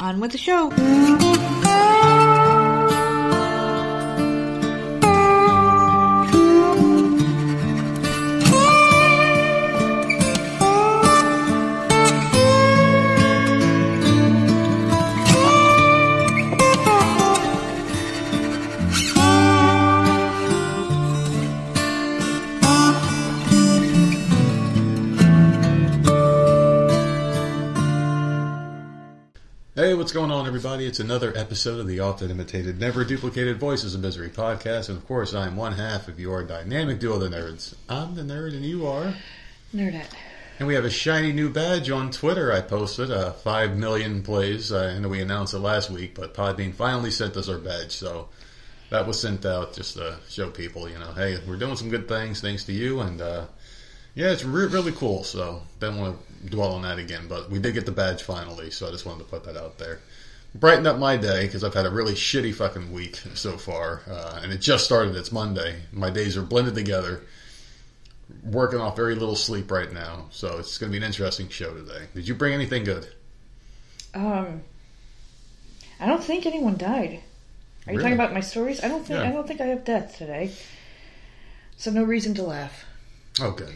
On with the show. What's going on, everybody? It's another episode of the often imitated, never duplicated Voices of Misery podcast. And of course, I'm one half of your dynamic duo, the nerds. I'm the nerd, and you are. Nerdette. And we have a shiny new badge on Twitter. I posted uh, 5 million plays. Uh, I know we announced it last week, but Podbean finally sent us our badge. So that was sent out just to show people, you know, hey, we're doing some good things thanks to you. And uh, yeah, it's re- really cool. So want to dwell on that again, but we did get the badge finally. So I just wanted to put that out there. Brightened up my day because I've had a really shitty fucking week so far, uh, and it just started. It's Monday. My days are blended together. Working off very little sleep right now, so it's going to be an interesting show today. Did you bring anything good? Um, I don't think anyone died. Are you Really? talking about my stories? I don't think Yeah. I don't think I have death today. So no reason to laugh. Oh, good.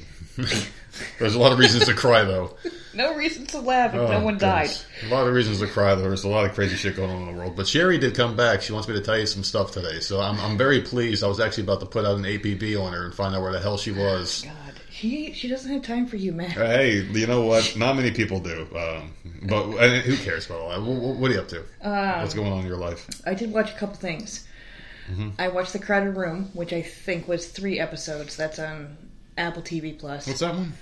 There's a lot of reasons to cry, though. No reason to laugh if Oh, no one died. A lot of reasons to cry, though. There's a lot of crazy shit going on in the world. But Sherry did come back. She wants me to tell you some stuff today. So I'm, I'm very pleased. I was actually about to put out an APB on her and find out where the hell she was. God, she she doesn't have time for you, man. Hey, you know what? Not many people do. Um, but and who cares about all that? What, what are you up to? Um, What's going on in your life? I did watch a couple things. Mm-hmm. I watched The Crowded Room, which I think was three episodes. That's on Apple TV Plus. What's that one?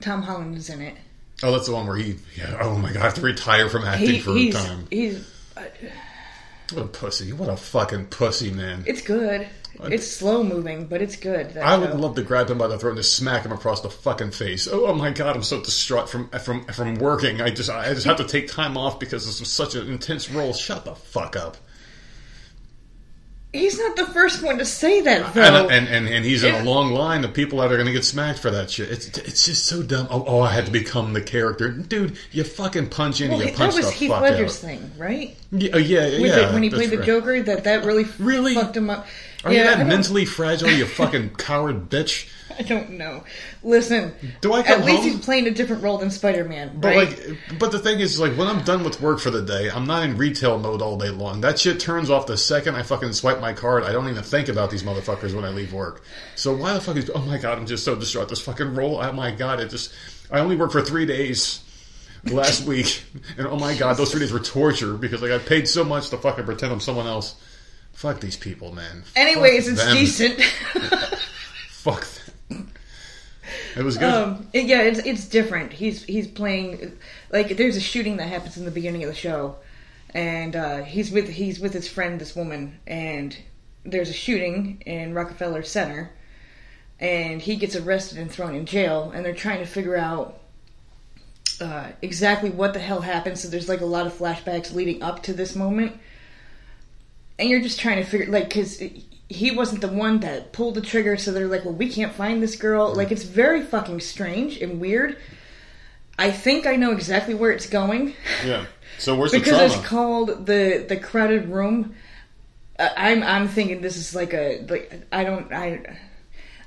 Tom Holland is in it. Oh, that's the one where he. Yeah, oh my god, I have to retire from acting He, for a he's time. he's uh, What a pussy! What a fucking pussy, man! it's good. It's slow moving, but it's good. that I would show. love to grab him by the throat and just smack him across the fucking face. Oh, oh my god, I'm so distraught from from from working. I just I just have to take time off because this was such an intense role. Shut the fuck up. He's not the first one to say that, though. And, and and and he's in a long line of people that are going to get smacked for that shit. It's it's just so dumb. Oh, oh, I had to become the character, dude. You fucking punch in, well, you that punch was the Heath fuck Ledger's out. thing, right? Yeah, oh, yeah, With yeah. the, when he that's played the right. Joker, that that really Really? fucked him up. Are you I that don't- mentally fragile? You fucking coward bitch. I don't know. Listen, Do I at least home? he's playing a different role than Spider Man, But right? like, but the thing is, like, when I'm done with work for the day, I'm not in retail mode all day long. That shit turns off the second I fucking swipe my card. I don't even think about these motherfuckers when I leave work. So why the fuck is? Oh my god, I'm just so distraught. This fucking role. Oh my god, it just. I only worked for three days last week, and oh my god, those three days were torture because I got paid so much to fucking pretend I'm someone else. Fuck these people, man. Anyways, Fuck it's them. decent. Fuck. Them. It was good. um, it- yeah, it's it's different. He's he's playing like there's a shooting that happens in the beginning of the show, and uh, he's with he's with his friend, this woman, and there's a shooting in Rockefeller Center, and he gets arrested and thrown in jail, and they're trying to figure out uh, exactly what the hell happened. So there's like a lot of flashbacks leading up to this moment, and you're just trying to figure like because he wasn't the one that pulled the trigger. So they're like, well, we can't find this girl. Like it's very fucking strange and weird. I think I know exactly where it's going yeah. So where's because the it's called the the crowded room. Uh, I'm I'm thinking this is like a like I don't I.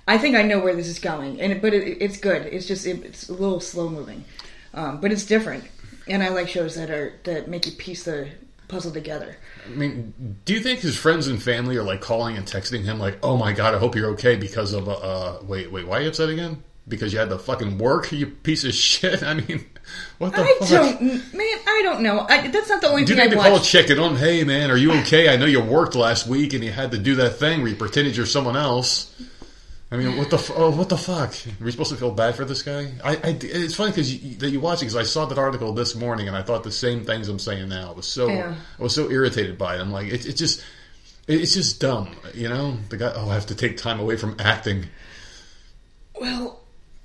I think I know where this is going, and but it, it's good. It's just it, it's a little slow moving, um, but it's different, and I like shows that are that make you piece the puzzle together. I mean, do you think his friends and family are like calling and texting him like, "Oh my god, I hope you're okay because of uh, uh wait, wait, why are you upset again? Because you had to fucking work, you piece of shit." I mean, what the fuck? I fuck? don't, man. I don't know. I, that's not the only thing. do you think I they call watched. check it on? Hey man, are you okay? I know you worked last week and you had to do that thing where you pretended you're someone else. I mean, what the f- oh, what the fuck? Are we supposed to feel bad for this guy? I, I it's funny because you, that you watch it because I saw that article this morning and I thought the same things I'm saying now. I was so Yeah. I was so irritated by it. I'm like, it, it just it, it's just dumb, you know. The guy, oh, I have to take time away from acting. Well,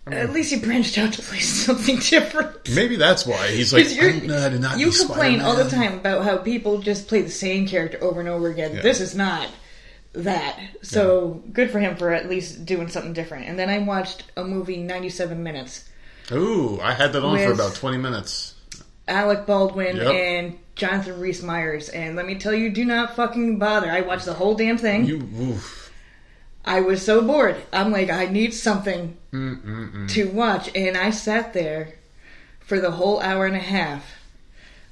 at least he branched out to play something different. Maybe that's why he's like, I'm not, not you complain all the time about how people just play the same character over and over again. Yeah. This is not that. So good for him for at least doing something different. And then I watched a movie, 97 Minutes. Ooh, I had that on for about 20 minutes. Alec Baldwin Yep. and Jonathan Rhys Meyers. And let me tell you, do not fucking bother. I watched the whole damn thing. You, oof. I was so bored. I'm like, I need something Mm-mm-mm. to watch. And I sat there for the whole hour and a half.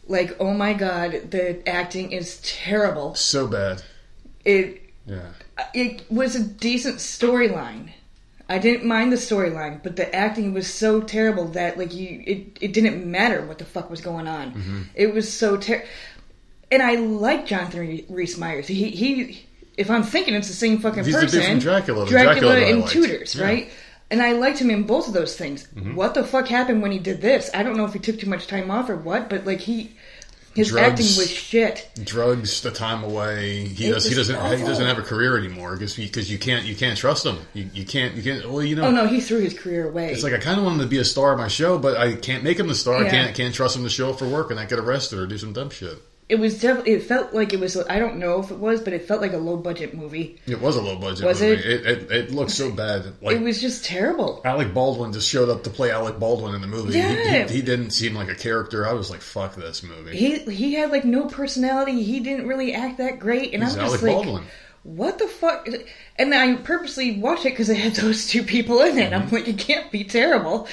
Like, oh my god, the acting is terrible. So bad. It Yeah. it was a decent storyline. I didn't mind the storyline, but the acting was so terrible that like you it, it didn't matter what the fuck was going on. Mm-hmm. It was so terrible. And I like Jonathan Rhys Meyers. He he if I'm thinking it's the same fucking He's person. from Dracula, Dracula, Dracula and. Tudors, Yeah. right? And I liked him in both of those things. Mm-hmm. What the fuck happened when he did this? I don't know if he took too much time off or what, but like he his Drugs. acting was shit. Drugs, the time away. He It does. He doesn't. He doesn't have a career anymore because because you can't you can't trust him. You, you can't you can't. Well, you know. Oh no, he threw his career away. It's like I kind of want him to be a star of my show, but I can't make him the star. I can't can't trust him to show up for work and not get arrested or do some dumb shit. It was definitely. It felt like it was. I don't know if it was, but it felt like a low budget movie. It was a low budget Was movie. it? It, it, it looked so bad. Like It was just terrible. Alec Baldwin just showed up to play Alec Baldwin in the movie. He- Yeah. He, he didn't seem like a character. I was like, fuck this movie. He he had like no personality. He didn't really act that great, and He's I was Alec just like, Baldwin. "What the fuck?" And I purposely watched it because it had those two people in it. Mm-hmm. I'm like, it can't be terrible.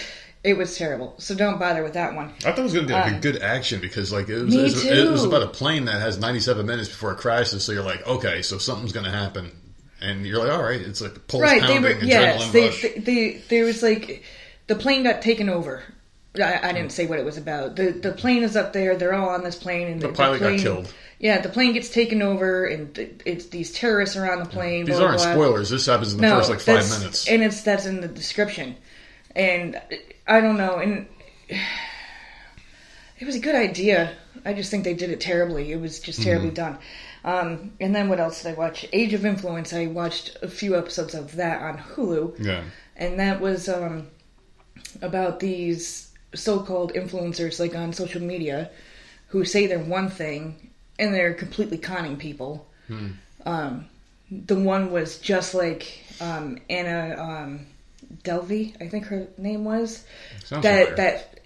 It was terrible. So don't bother with that one. I thought it was going to be like a Um, good action because like it was, it, was, it was about a plane that has 97 minutes before it crashes. So you're like, okay, so something's going to happen, and you're like, all right, it's like pulse right? They pounding, were yes. They, they, they there was like the plane got taken over. I, I didn't say what it was about. The the plane is up there. They're all on this plane, and The the, pilot got plane, killed. Yeah, the plane gets taken over, and th- it's these terrorists are on the plane. These blah, aren't blah. spoilers. This happens in the first like five minutes. and it's that's in the description. And I don't know, and it was a good idea. I just think they did it terribly. It was just terribly Mm-hmm. done. Um, and then what else did I watch? Age of Influence. I watched a few episodes of that on Hulu, yeah. and that was um, about these so-called influencers, like on social media, who say they're one thing and they're completely conning people. Hmm. Um, the one was just like um, Anna um, Delvey, I think her name was. Sounds that familiar. that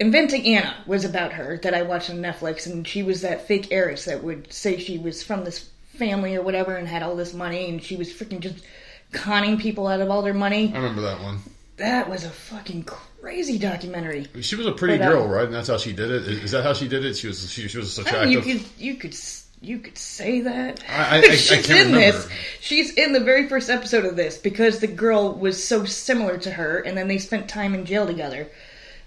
Inventing Anna was about her that I watched on Netflix, and she was that fake heiress that would say she was from this family or whatever and had all this money, and she was freaking just conning people out of all their money. I remember that one. That was a fucking crazy documentary. She was a pretty But, um, girl, right? And that's how she did it. Is, that how she did it? She was she, she was I attractive. mean, you could you could you could say that. I- I- I- I She's can't in remember. this. She's in the very first episode of this because the girl was so similar to her, and then they spent time in jail together.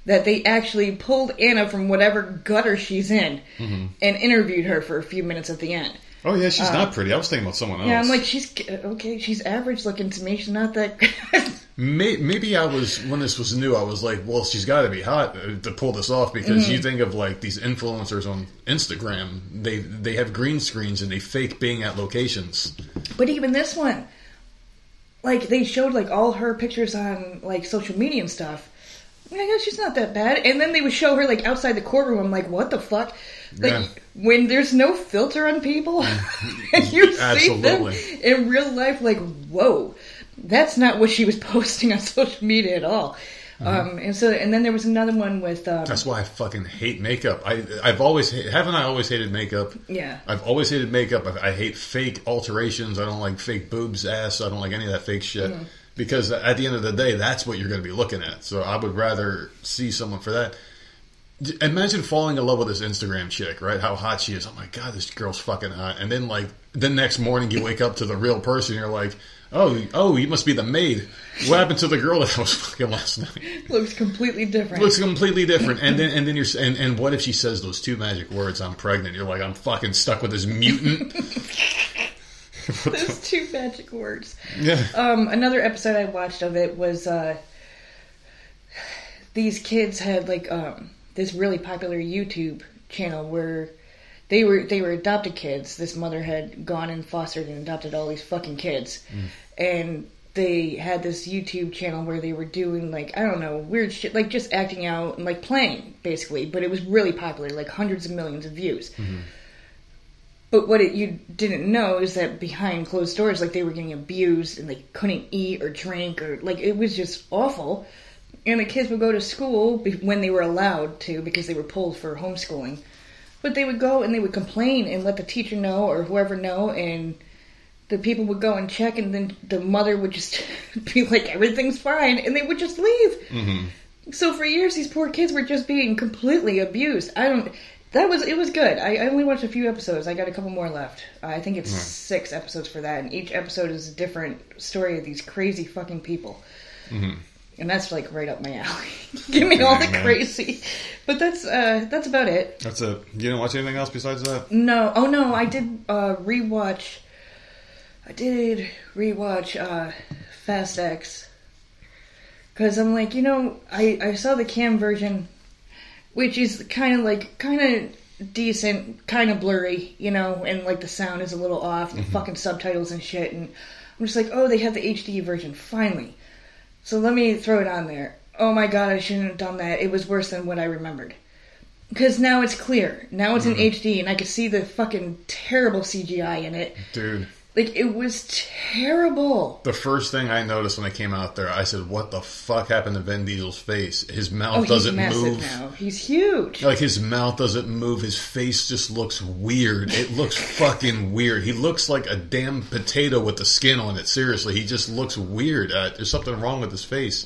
That they actually pulled Anna from whatever gutter she's in Mm-hmm. and interviewed her for a few minutes at the end. Oh yeah, she's not pretty. I was thinking about someone else. uh, Yeah, I'm like, she's okay. She's average looking to me. She's not that. May- Maybe I was when this was new. I was like, "Well, she's got to be hot uh, to pull this off." Because Mm-hmm. you think of like these influencers on Instagram, they they have green screens and they fake being at locations. But even this one, like they showed like all her pictures on like social media and stuff. Like, oh, she's not that bad. And then they would show her like outside the courtroom. I'm like, what the fuck? Like Yeah. when there's no filter on people, and you see them in real life, like, whoa, that's not what she was posting on social media at all. Um, and so, and then there was another one with, um, That's why I fucking hate makeup. I I've always haven't I always hated makeup. yeah, I've always hated makeup. I, I hate fake alterations. I don't like fake boobs, ass. I don't like any of that fake shit. Mm-hmm. Because at the end of the day, that's what you're going to be looking at. So I would rather see someone for that. Imagine falling in love with this Instagram chick, right? How hot she is. Oh my god, this girl's fucking hot. And then like the next morning, you wake up to the real person. You're like, oh, oh, you must be the maid. What happened to the girl that I was fucking last night? looks completely different. looks completely different. And then and then you're and, and what if she says those two magic words? I'm pregnant. You're like I'm fucking stuck with this mutant. Those two magic words. yeah. Um, another episode I watched of it was uh, these kids had like um, this really popular YouTube channel where they were they were adopted kids. This mother had gone and fostered and adopted all these fucking kids, and they had this YouTube channel where they were doing like I don't know weird shit like just acting out and like playing basically. But it was really popular, like hundreds of millions of views. But what it, you didn't know is that behind closed doors, like they were getting abused and they couldn't eat or drink or like it was just awful. and the kids would go to school when they were allowed to because they were pulled for homeschooling. But they would go and they would complain and let the teacher know or whoever know, and the people would go and check, and then the mother would just be like, "Everything's fine," and they would just leave. Mm-hmm. So for years, these poor kids were just being completely abused. I don't. That was it was good. I, I only watched a few episodes. I got a couple more left. I think it's six episodes for that, and each episode is a different story of these crazy fucking people. Mhm. And that's like right up my alley. Give me all the Man. crazy. But that's uh that's about it. That's it. You didn't watch anything else besides that? No, oh no, I did uh rewatch. I did rewatch uh Fast X because I'm like, you know, I I saw the cam version, which is kind of like kind of decent, kind of blurry, you know, and like the sound is a little off, the mm-hmm. fucking subtitles and shit, and I'm just like, oh, they have the HD version finally. So let me throw it on there. Oh my god, I shouldn't have done that. It was worse than what I remembered. Because now it's clear. Now it's in HD, mm-hmm. and I can see the fucking terrible CGI in it. Dude, Like, it was terrible. the first thing I noticed when I came out there, I said, "What the fuck happened to Vin Diesel's face? His mouth Oh, he's doesn't massive move. now. He's huge. Like his mouth doesn't move. His face just looks weird. It looks fucking weird. He looks like a damn potato with the skin on it. Seriously, he just looks weird. Uh, there's something wrong with his face.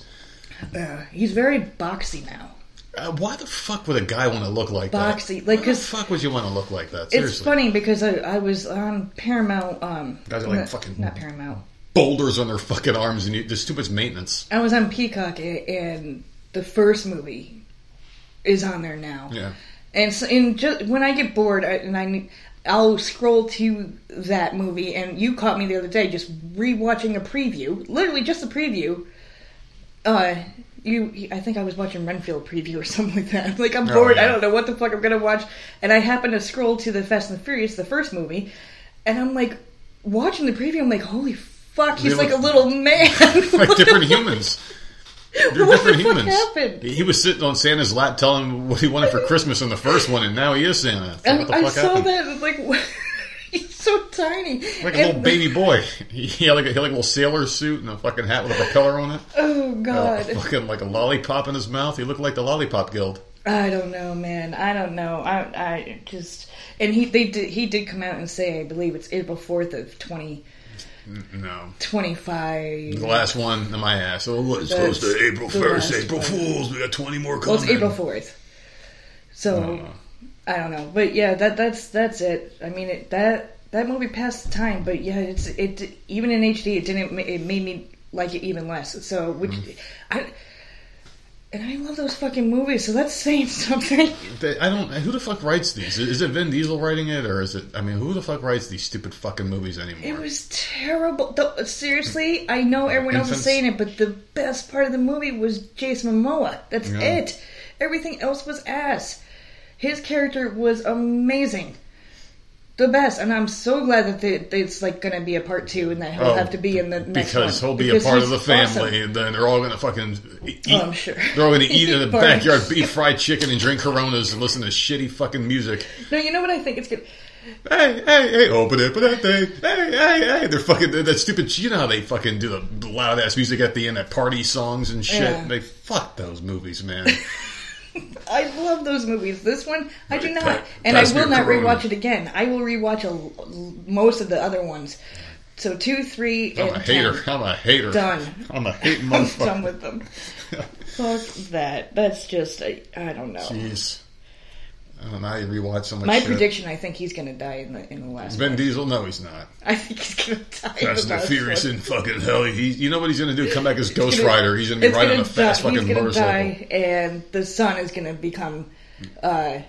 Uh, he's very boxy now. Uh, why the fuck would a guy want to look like that? Boxy, like, why the fuck would you want to look like that? It's funny because I, I was on Paramount. Um, Guys are like not- fucking- Not Paramount. boulders on their fucking arms, and you, there's too much maintenance. I was on Peacock, and the first movie is on there now. Yeah, And so, and just when I get bored, I, and I I'll scroll to that movie. And you caught me the other day just rewatching a preview, literally just a preview. Uh, you, I think I was watching Renfield preview or something like that. Like I'm Oh, bored, yeah. I don't know what the fuck I'm gonna watch, and I happen to scroll to the Fast and the Furious, the first movie, and I'm like watching the preview. I'm like, holy fuck, he's They like a little man, like different humans. They're What the different fuck humans. happened? He was sitting on Santa's lap telling him what he wanted for Christmas in the first one, and now he is Santa. Like, what the I saw happened? that, and like? He's so tiny, Like a And- little baby boy. He had like a, he had like a little sailor suit and a fucking hat with a propeller on it. Oh Uh, god. fucking like a lollipop in his mouth. He looked like the Lollipop Guild. I don't know, man. I don't know. I I just and he they did he did come out and say I believe it's April fourth of twenty No. twenty five. The last one in my ass. Oh, it's That's close to April 1st, April. Fools. We got 20 more coming. Well, it's April fourth. So I don't know. I don't know, but yeah, that that's that's it. I mean, it, that that movie passed the time, but yeah, it's it even in HD, it didn't. It made me like it even less. So which Mm-hmm. I. And I love those fucking movies, so that's saying something. I don't. Who the fuck writes these? Is it Vin Diesel writing it, or is it? I mean, who the fuck writes these stupid fucking movies anymore? It was terrible. Th- Seriously, I know everyone else is saying it, but the best part of the movie was Jason Momoa. That's Yeah. it. Everything else was ass. His character was amazing. The best, and I'm so glad that they, it's like going to be a part two, and that he'll Oh, have to be in the next because one. he'll be Because a part of the family, awesome. and then they're all gonna fucking oh, eat. Oh, I'm sure. They're all gonna eat in the backyard, eat fried chicken, and drink Coronas, and listen to shitty fucking music. No, you know what I think it's good. Hey, hey, hey, open it, but that thing. Hey, hey, hey. They're fucking, that stupid, you know how they fucking do the loud ass music at the end, that party songs and shit? Yeah. They fuck those movies, man. I love those movies. This one, I do not, and I will not rewatch it again. I will rewatch a, most of the other ones. So two, three, I'm a hater. 10. I'm a hater. Done. I'm a hate I'm done with them. Fuck that. That's just I, I don't know. Jeez. I don't know you rewatch so much My shit. prediction: I think he's gonna die in the in the last. Vin one. Diesel? No, he's not. I think he's gonna die. in Fast the and Furious in fucking hell. He, you know what he's gonna do? Come back as Ghost Gonna- Rider. He's gonna be it's riding gonna a fast die, fucking He's motorcycle. die, and the son is gonna become. Uh,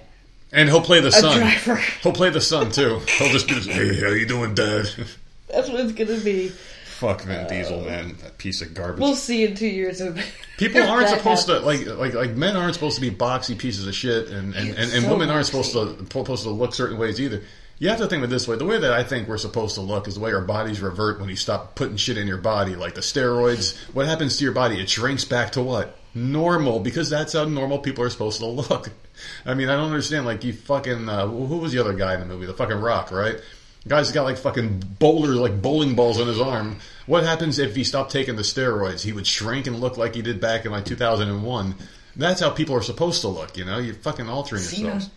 And he'll play the son. driver. He'll play the son too. He'll just be hey, how you doing, Dad? that's what it's gonna be. Fuck Vin Diesel, man. That piece of garbage. We'll see in two years. Of People aren't that supposed to like like like men aren't supposed to be boxy pieces of shit, and and, and, and So women aren't supposed to supposed to look certain ways either. You have to think of it this way: the way that I think we're supposed to look is the way our bodies revert when you stop putting shit in your body, like the steroids. What happens to your body? It shrinks back to what normal because that's how normal people are supposed to look. I mean, I don't understand. Like you fucking uh, who was the other guy in the movie? The fucking Rock, right? Guy's got like fucking boulder, like bowling balls on his arm. What happens if he stopped taking the steroids? He would shrink and look like he did back in like 2001. That's how people are supposed to look, you know? You're fucking altering Cena. yourselves.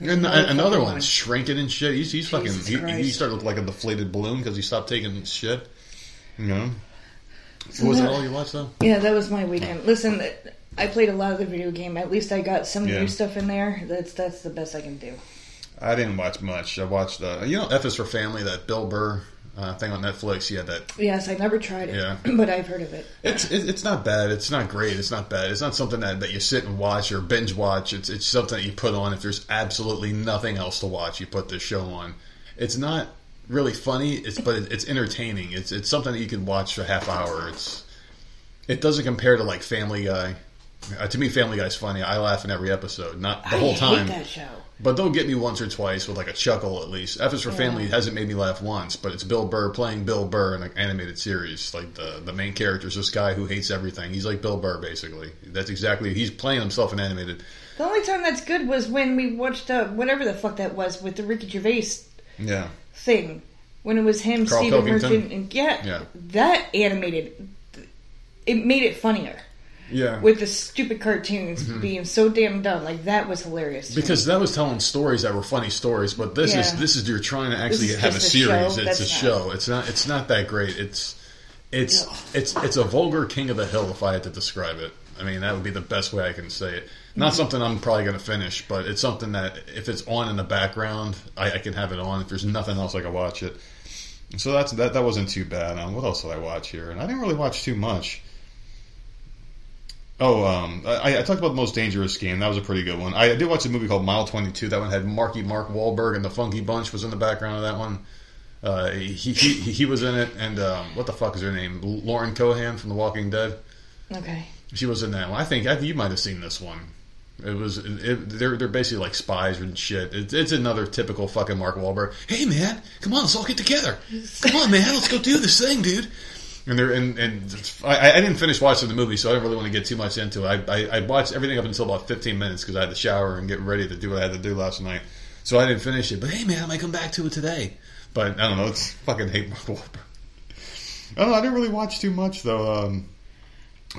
And, another another one, one. shrinking and shit. He's, he's fucking. He, he started looking like a deflated balloon because he stopped taking shit. You know. So was that- it all you watched though? Yeah, that was my weekend. Listen, I played a lot of the video game. At least I got some Yeah. new stuff in there. That's that's the best I can do. I didn't watch much. I watched uh, you know F is for Family, that Bill Burr uh, thing on Netflix. Yeah, that. Yes, I've never tried it, Yeah. but I've heard of it. It's it, it's not bad. It's not great. It's not bad. It's not something that, that you sit and watch or binge watch. It's it's something that you put on if there's absolutely nothing else to watch. You put this show on. It's not really funny. It's but it, it's entertaining. It's it's something that you can watch for a half hour. It's it doesn't compare to like Family Guy. Uh, to me, Family Guy's funny. I laugh in every episode, not the I whole time. that show. But they'll get me once or twice with like a chuckle at least. F is for Yeah. Family hasn't made me laugh once, but it's Bill Burr playing Bill Burr in an animated series. Like the the main character is this guy who hates everything. He's like Bill Burr basically. That's exactly he's playing himself in animated. The only time that's good was when we watched uh, whatever the fuck that was with the Ricky Gervais Yeah, thing. When it was him, Karl Stephen Merchant, and yeah, Yeah. that animated. It made it funnier yeah. with the stupid cartoons being so damn dumb. Like that was hilarious. to me. Mm-hmm. because that was telling stories that were funny stories, but this is this is you're trying to actually have a series. show. It's a That's show. It's not it's not that great. It's it's it's it's a vulgar king of the hill if I had to describe it. I mean that would be the best way I can say it. Not something I'm probably going to finish, but it's something that if it's on in the background, I, I can have it on. If there's nothing else, I can watch it. So that's that. That wasn't too bad. Um, what else did I watch here? And I didn't really watch too much. Oh, um, I, I talked about the most dangerous game. That was a pretty good one. I, did watch a movie called Mile Twenty Two. That one had Marky Mark Wahlberg and the Funky Bunch was in the background of that one. Uh, he, he he was in it, and um, what the fuck is her name? Lauren Cohan from The Walking Dead. okay, She was in that one. I think I, you might have seen this one. It was it, they're they're basically like spies and shit. It's, it's another typical fucking Mark Wahlberg. Hey man, come on, let's all get together. Come on, man, let's go do this thing, dude. And they're and and I, I didn't finish watching the movie, so I don't really want to get too much into it. I, I, I watched everything up until about fifteen minutes because I had to shower and get ready to do what I had to do last night. So I didn't finish it. But hey, man, I might come back to it today. But I don't know. It's fucking hate Mark Wahlberg. I don't know. I didn't really watch too much though. Um,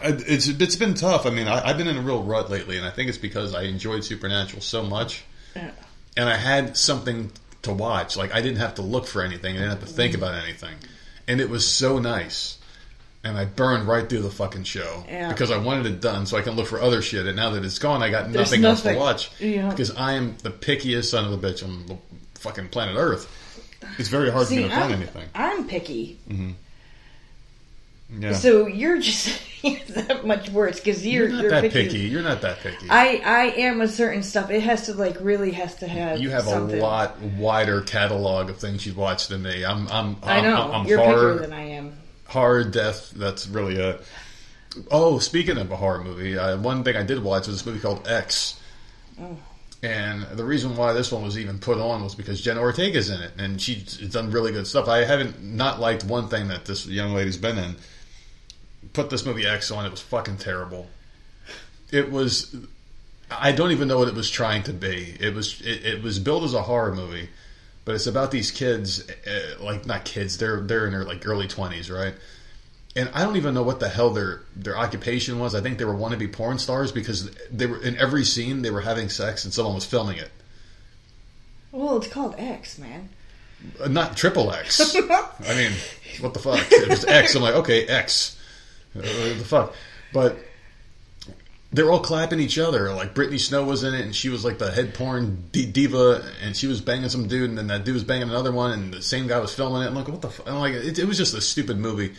it's it's been tough. I mean, I, I've been in a real rut lately, and I think it's because I enjoyed Supernatural so much, Yeah. and I had something to watch. Like I didn't have to look for anything. I didn't have to think about anything, and it was so nice. And I burned right through the fucking show Yeah. because I wanted it done so I can look for other shit. And now that it's gone, I got There's nothing, else to watch Yeah. because I am the pickiest son of a bitch on the fucking planet Earth. It's very hard for me to find anything. I'm picky, mm-hmm. Yeah, so you're just that much worse because you're you're not you're that picky. picky. You're not that picky. I I am with certain stuff. It has to like really has to have. You have something. a lot wider catalog of things you've watched than me. I'm, I'm, I I'm, know I'm you're horror, pickier than I am. horror, death. That's really a. Oh, speaking of a horror movie, uh, one thing I did watch was this movie called X. Oh. And the reason why this one was even put on was because Jenna Ortega's in it, and she's done really good stuff. I haven't not liked one thing that this young lady's been in. Put this movie X on, it was fucking terrible. It was. I don't even know what it was trying to be. It was it, it was billed as a horror movie, but it's about these kids, uh, like not kids. They're they're in their like early twenties, right? And I don't even know what the hell their their occupation was. I think they were wannabe porn stars because they were in every scene they were having sex and someone was filming it. Well, it's called X, man. Uh, Not triple X. I mean, what the fuck? It was X. I'm like, okay, X. What the fuck? But they're all clapping each other. Like Brittany Snow was in it, and she was like the head porn di- diva, and she was banging some dude, and then that dude was banging another one, and the same guy was filming it. I'm like, what the? Fuck? I'm like, it, it was just a stupid movie.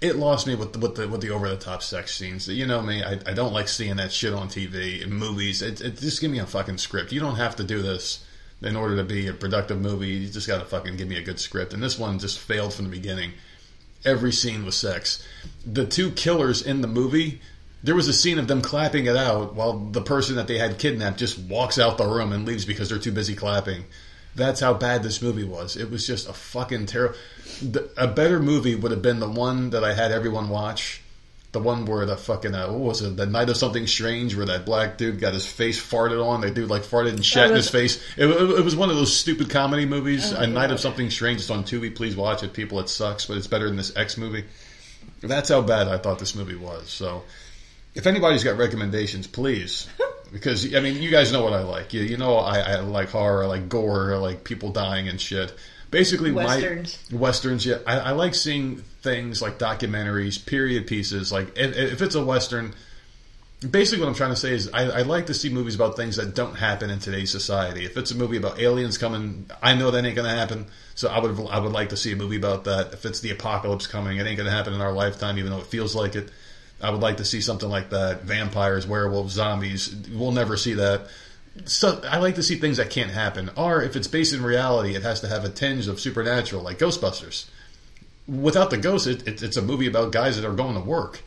It lost me with the, with the with the over the top sex scenes. You know me, I, I don't like seeing that shit on TV and movies. It, it just give me a fucking script. You don't have to do this in order to be a productive movie. You just got to fucking give me a good script. And this one just failed from the beginning. Every scene was sex. The two killers in the movie, there was a scene of them clapping it out while the person that they had kidnapped just walks out the room and leaves because they're too busy clapping. That's how bad this movie was. It was just a fucking terrible. A better movie would have been the one that I had everyone watch The one where the fucking uh, what was it? The Night of Something Strange, where that black dude got his face farted on. That dude like farted and shat in his face. It, it, it was one of those stupid comedy movies. Oh, A Night of Something Strange. It's on Tubi. Please watch it, people. It sucks, but it's better than this X movie. That's how bad I thought this movie was. So, if anybody's got recommendations, please. Because I mean, you guys know what I like. You, you know, I, I like horror, I like gore, I like people dying and shit. Basically, Westerns. my westerns. Yeah, I, I like seeing things like documentaries, period pieces. Like if, if it's a western, basically what I'm trying to say is I, I like to see movies about things that don't happen in today's society. If it's a movie about aliens coming, I know that ain't going to happen. So I would I would like to see a movie about that. If it's the apocalypse coming, it ain't going to happen in our lifetime, even though it feels like it. I would like to see something like that. Vampires, werewolves, zombies. We'll never see that. So I like to see things that can't happen. Or if it's based in reality, it has to have a tinge of supernatural, like Ghostbusters. Without the ghosts, it, it, it's a movie about guys that are going to work.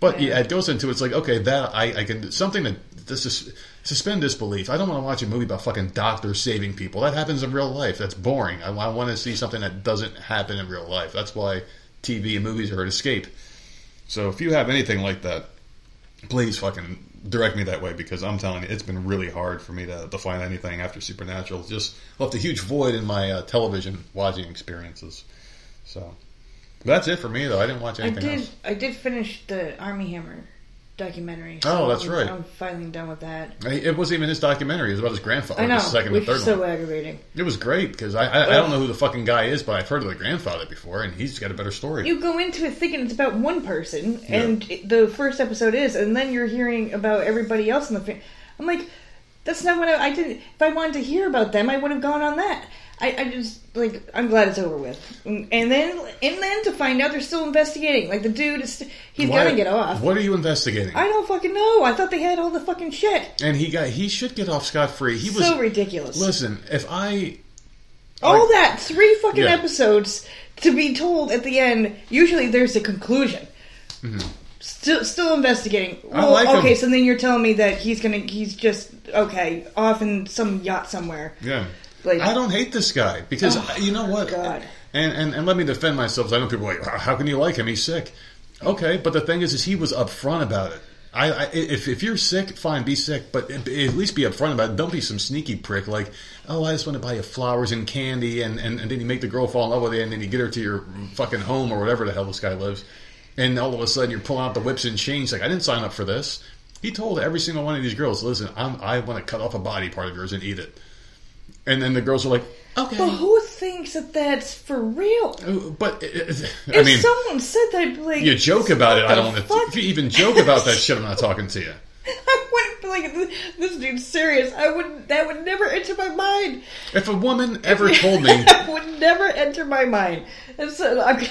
But yeah, it goes into it's like okay that I, I can something that this is suspend disbelief. I don't want to watch a movie about fucking doctors saving people. That happens in real life. That's boring. I, I want to see something that doesn't happen in real life. That's why TV and movies are an escape. So if you have anything like that, please fucking direct me that way because I'm telling you, it's been really hard for me to, to find anything after Supernatural. It's just left a huge void in my uh, television watching experiences. So that's it for me, though. I didn't watch anything I did. else. I did finish the Armie Hammer documentary. Oh, that's I'm- right. I'm finally done with that. It wasn't even his documentary. It was about his grandfather. I know, the second which and third is so one. aggravating. It was great because I, I, I don't know who the fucking guy is, but I've heard of the grandfather before, and he's got a better story. You go into it thinking it's about one person, and it- the first episode is, and then you're hearing about everybody else in the. family. I'm like, that's not what I, I did. If I wanted to hear about them, I would have gone on that. I, I just like I'm glad it's over with, and then and then to find out they're still investigating. Like the dude is he's Why- gonna get off. What are you investigating? I don't fucking know. I thought they had all the fucking shit. and he got he should get off scot free. He was so ridiculous. listen. If I all that three fucking Yeah. episodes to be told at the end. Usually there's a conclusion. Still, still investigating. Mm-hmm. I Well, like okay, him. so then you're telling me that he's gonna, he's just okay off in some yacht somewhere. yeah. Like- I don't hate this guy because Oh, you know what? God. And, and and let me defend myself. I know people are like, how can you like him? He's sick. Okay, but the thing is, is he was upfront about it. I, I if if you're sick, fine, be sick, but at least be upfront about it. Don't be some sneaky prick like, oh, I just want to buy you flowers and candy, and, and, and then you make the girl fall in love with you, and then you get her to your fucking home or whatever the hell this guy lives, and all of a sudden you're pulling out the whips and chains. Like, I didn't sign up for this. He told every single one of these girls, listen, I'm, I want to cut off a body part of yours and eat it. And then the girls are like, okay. But who thinks that that's for real? But uh, I If mean, someone said that, I'd like, you joke about it. I don't want to. If you even joke about that shit, I'm not talking to you. I wouldn't be like, this dude's serious. I wouldn't. that would never enter my mind. If a woman ever told me, that would never enter my mind. And so I'm,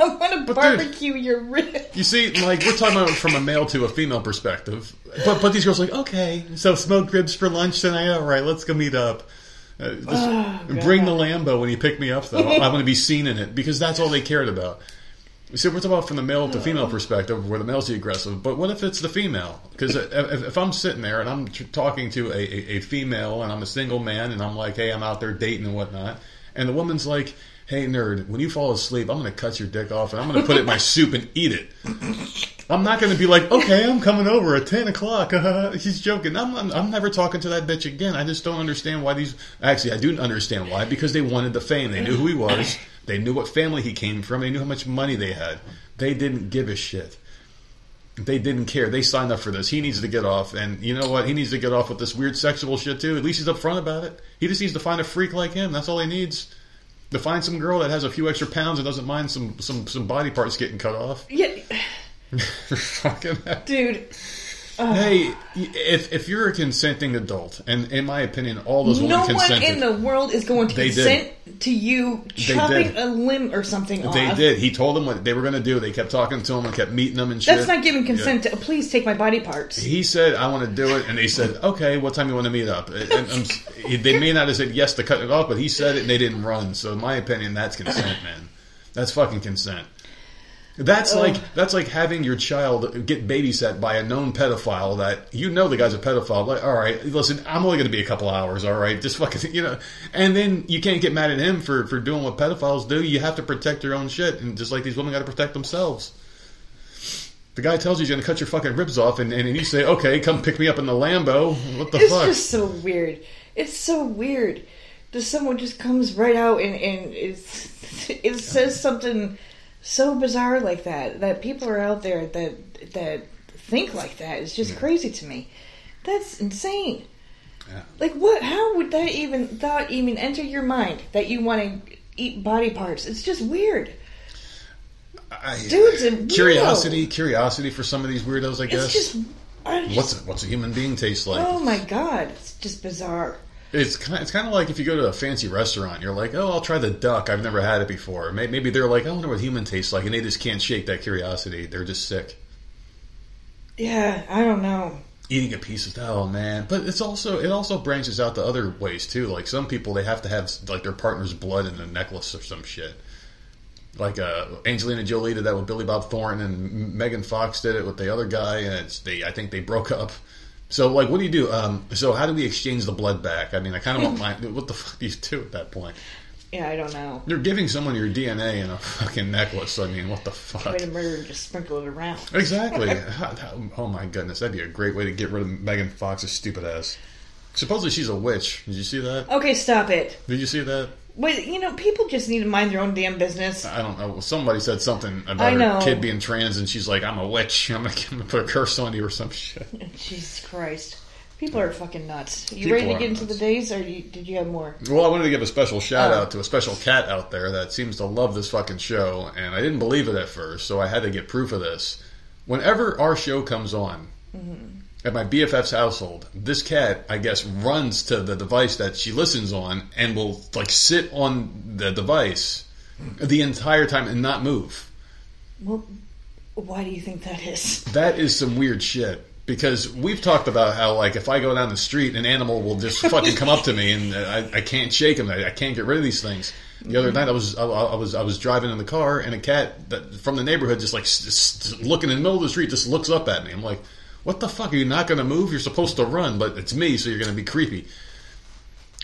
I want to dude- barbecue your ribs. you see, like we're talking about from a male to a female perspective, but but these girls are like, okay, so smoked ribs for lunch tonight. All right, let's go meet up. Uh, just Oh, bring the Lambo when you pick me up, though. I want to be seen in it because that's all they cared about. See, we're talking about from the male to female perspective, where the male's the aggressive. But what if it's the female? Because if, if I'm sitting there and I'm talking to a, a, a female and I'm a single man and I'm like, hey, I'm out there dating and whatnot, and the woman's like, hey, nerd, when you fall asleep, I'm going to cut your dick off and I'm going to put it in my soup and eat it. I'm not going to be like, okay, I'm coming over at 10 o'clock. He's joking. I'm, I'm, I'm never talking to that bitch again. I just don't understand why these. Actually, I do understand why. Because they wanted the fame. They knew who he was. They knew what family he came from. They knew how much money they had. They didn't give a shit. They didn't care. They signed up for this. He needs to get off. And you know what? He needs to get off with this weird sexual shit too. At least he's upfront about it. He just needs to find a freak like him. That's all he needs. To find some girl that has a few extra pounds and doesn't mind some, some, some body parts getting cut off. Yeah, Fucking dude. Hey, if if you're a consenting adult, and in my opinion, all those women No one consented. in the world is going to They did. consent to you chopping did. a limb or something they off. did. He told them what they were going to do. They kept talking to him and kept meeting them and shit. That's not giving consent to. Please take my body parts. He said, "I want to do it," and they said, "Okay, what time you want to meet up?" And, and they may not have said yes to cut it off, but he said it, and they didn't run. So, in my opinion, that's consent, man. That's fucking consent. That's like that's like having your child get babysat by a known pedophile that you know the guy's a pedophile. Like, all right, listen, I'm only going to be a couple hours. All right, just fucking, you know. And then you can't get mad at him for for doing what pedophiles do. You have to protect your own shit, and just like these women got to protect themselves. The guy tells you he's going to cut your fucking ribs off, and, and you say, "Okay, come pick me up in the Lambo." What the It's fuck? It's just so weird. It's so weird. That someone just comes right out and, and it's, it says something so bizarre like that. That people are out there that that think like that is just crazy to me. That's insane. Yeah. Like what? How would that even thought even enter your mind that you want to eat body parts? It's just weird. I, Dude's curiosity, curiosity for some of these weirdos. I guess. Just. Just what's a, what's a human being taste like? oh my god! It's just bizarre. It's kind, it's kind of like if you go to a fancy restaurant, you're like, oh, I'll try the duck. I've never had it before. Maybe they're like, I wonder what human tastes like, and they just can't shake that curiosity. They're just sick. Yeah, I don't know. Eating a piece of that oh man, but it's also it also branches out to other ways too. Like some people, they have to have like their partner's blood in a necklace or some shit. Like uh, Angelina Jolie did that with Billy Bob Thornton, and Megan Fox did it with the other guy, and it's they. I think they broke up. So like, what do you do? Um, so how do we exchange the blood back? I mean, I kind of want my. What the fuck do you do at that point? Yeah, I don't know. You're giving someone your DNA in a fucking necklace. I mean, what the fuck? Try to murder and just sprinkle it around. Exactly. Oh my goodness, that'd be a great way to get rid of Megan Fox's stupid ass. Supposedly she's a witch. Did you see that? Okay, stop it. Did you see that? But you know, people just need to mind their own damn business. I don't know. Somebody said something about her know. kid being trans, and she's like, "I'm a witch. I'm gonna, I'm gonna put a curse on you or some shit." Jesus Christ. People are fucking nuts. You People ready to are get into nuts. the days, or you, did you have more? Well, I wanted to give a special shout Oh. out to a special cat out there that seems to love this fucking show, and I didn't believe it at first, so I had to get proof of this. Whenever our show comes on mm-hmm. At my BFF's household, this cat, I guess, runs to the device that she listens on and will like sit on the device the entire time and not move. Well, why do you think that is? That is some weird shit. Because we've talked about how, like, if I go down the street, an animal will just fucking come up to me, and I, I can't shake him. I, I can't get rid of these things. The other night, I was I, I was I was driving in the car, and a cat that, from the neighborhood just like s- s- looking in the middle of the street, just looks up at me. I'm like, "What the fuck? Are you not going to move? You're supposed to run, but it's me, so you're going to be creepy."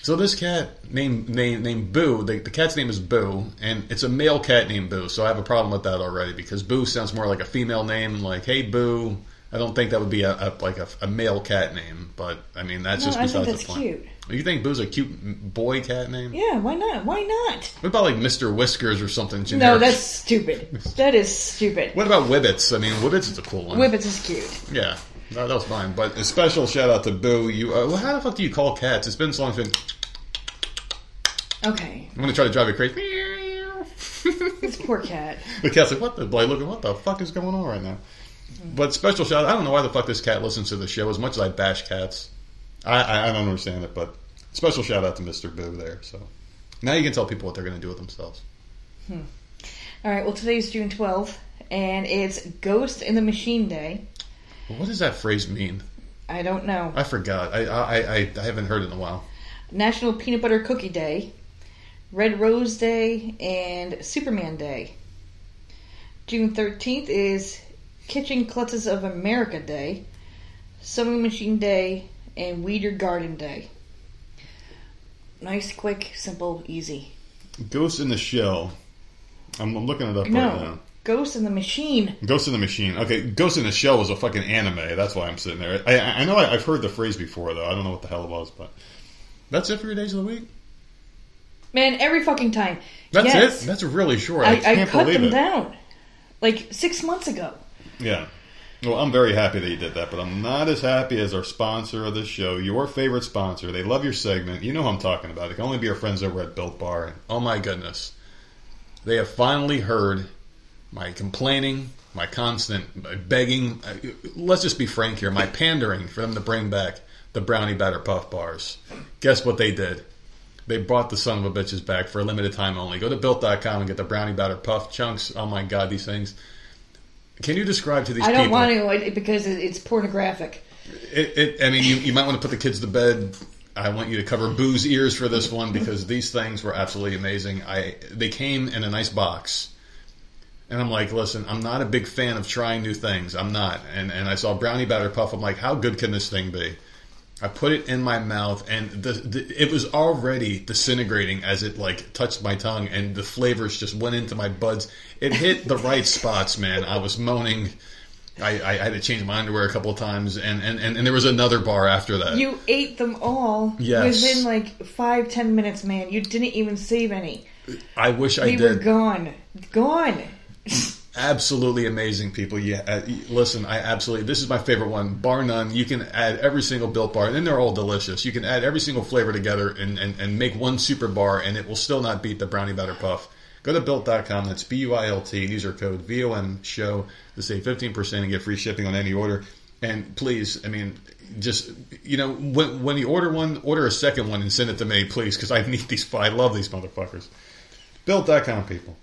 So this cat named named named Boo, the, the cat's name is Boo, and it's a male cat named Boo. So I have a problem with that already because Boo sounds more like a female name. Like, hey Boo, I don't think that would be a, a like a, a male cat name. But I mean, that's No, just besides that's the point. cute. You think Boo's a cute boy cat name? Yeah, why not? Why not? What about like Mister Whiskers or something? Generic? No, that's stupid. That is stupid. What about Wibbits? I mean, Wibbits is a cool one. Whippets is cute. Yeah, that, that was mine. But a special shout out to Boo. You, uh, well, how the fuck do you call cats? It's been so long. It's. Okay, I'm gonna try to drive it crazy. this poor cat. The cat's like, what the, like, looking, what the fuck is going on right now? But special shout out. I don't know why the fuck this cat listens to the show as much as I bash cats. I, I, I don't understand it, but special shout out to Mr. Boo there. So now you can tell people what they're going to do with themselves. All right, well, today's June 12th, and it's Ghost in the Machine Day. What does that phrase mean? I don't know. I forgot. I, I, I, I haven't heard it in a while. National Peanut Butter Cookie Day, Red Rose Day, and Superman Day. June 13th is Kitchen Klutzes of America Day, Sewing Machine Day, and Weed Your Garden Day. Nice, quick, simple, easy. Ghost in the Shell. I'm, I'm looking it up No, right now. Ghost in the Machine. Ghost in the Machine. Okay, Ghost in the Shell was a fucking anime. That's why I'm sitting there. I, I I know I, I've heard the phrase before though. I don't know what the hell it was, but that's it for your days of the week. Man, every fucking time. That's yes. it. That's really short. I, I, I can't cut believe them it. down like six months ago. Yeah. Well, I'm very happy that you did that, but I'm not as happy as our sponsor of this show, your favorite sponsor. They love your segment. You know who I'm talking about. It can only be our friends over at Built Bar. And, oh my goodness. They have finally heard my complaining, my constant my begging. uh, Let's just be frank here. My pandering for them to bring back the Brownie Batter Puff Bars. Guess what they did? They brought the son of a bitches back for a limited time only. Go to built.com and get the Brownie Batter Puff chunks. Oh my god, these things. Can you describe to these I don't people? want to because it's pornographic. It, it, I mean, you, you might want to put the kids to bed. I want you to cover Boo's ears for this one because these things were absolutely amazing. I they came in a nice box, and I'm like, listen, I'm not a big fan of trying new things. I'm not. And and I saw brownie batter puff. I'm like, how good can this thing be? I put it in my mouth, and the, the it was already disintegrating as it like touched my tongue, and the flavors just went into my buds. It hit the right spots, man. I was moaning. I, I had to change my underwear a couple of times, and, and, and, and there was another bar after that. You ate them all Yes. within like five, ten minutes, man. You didn't even save any. I wish I did. They were gone. Gone. Absolutely amazing people. Yeah, uh, listen, I absolutely. This is my favorite one, bar none. You can add every single built bar, and they're all delicious. You can add every single flavor together and, and, and make one super bar, and it will still not beat the brownie batter puff. Go to built.com. That's B U I L T. Use our code VOM show to save fifteen percent and get free shipping on any order. And please, I mean, just you know, when when you order one, order a second one and send it to me, please, because I need these. I love these motherfuckers. Built.com, people.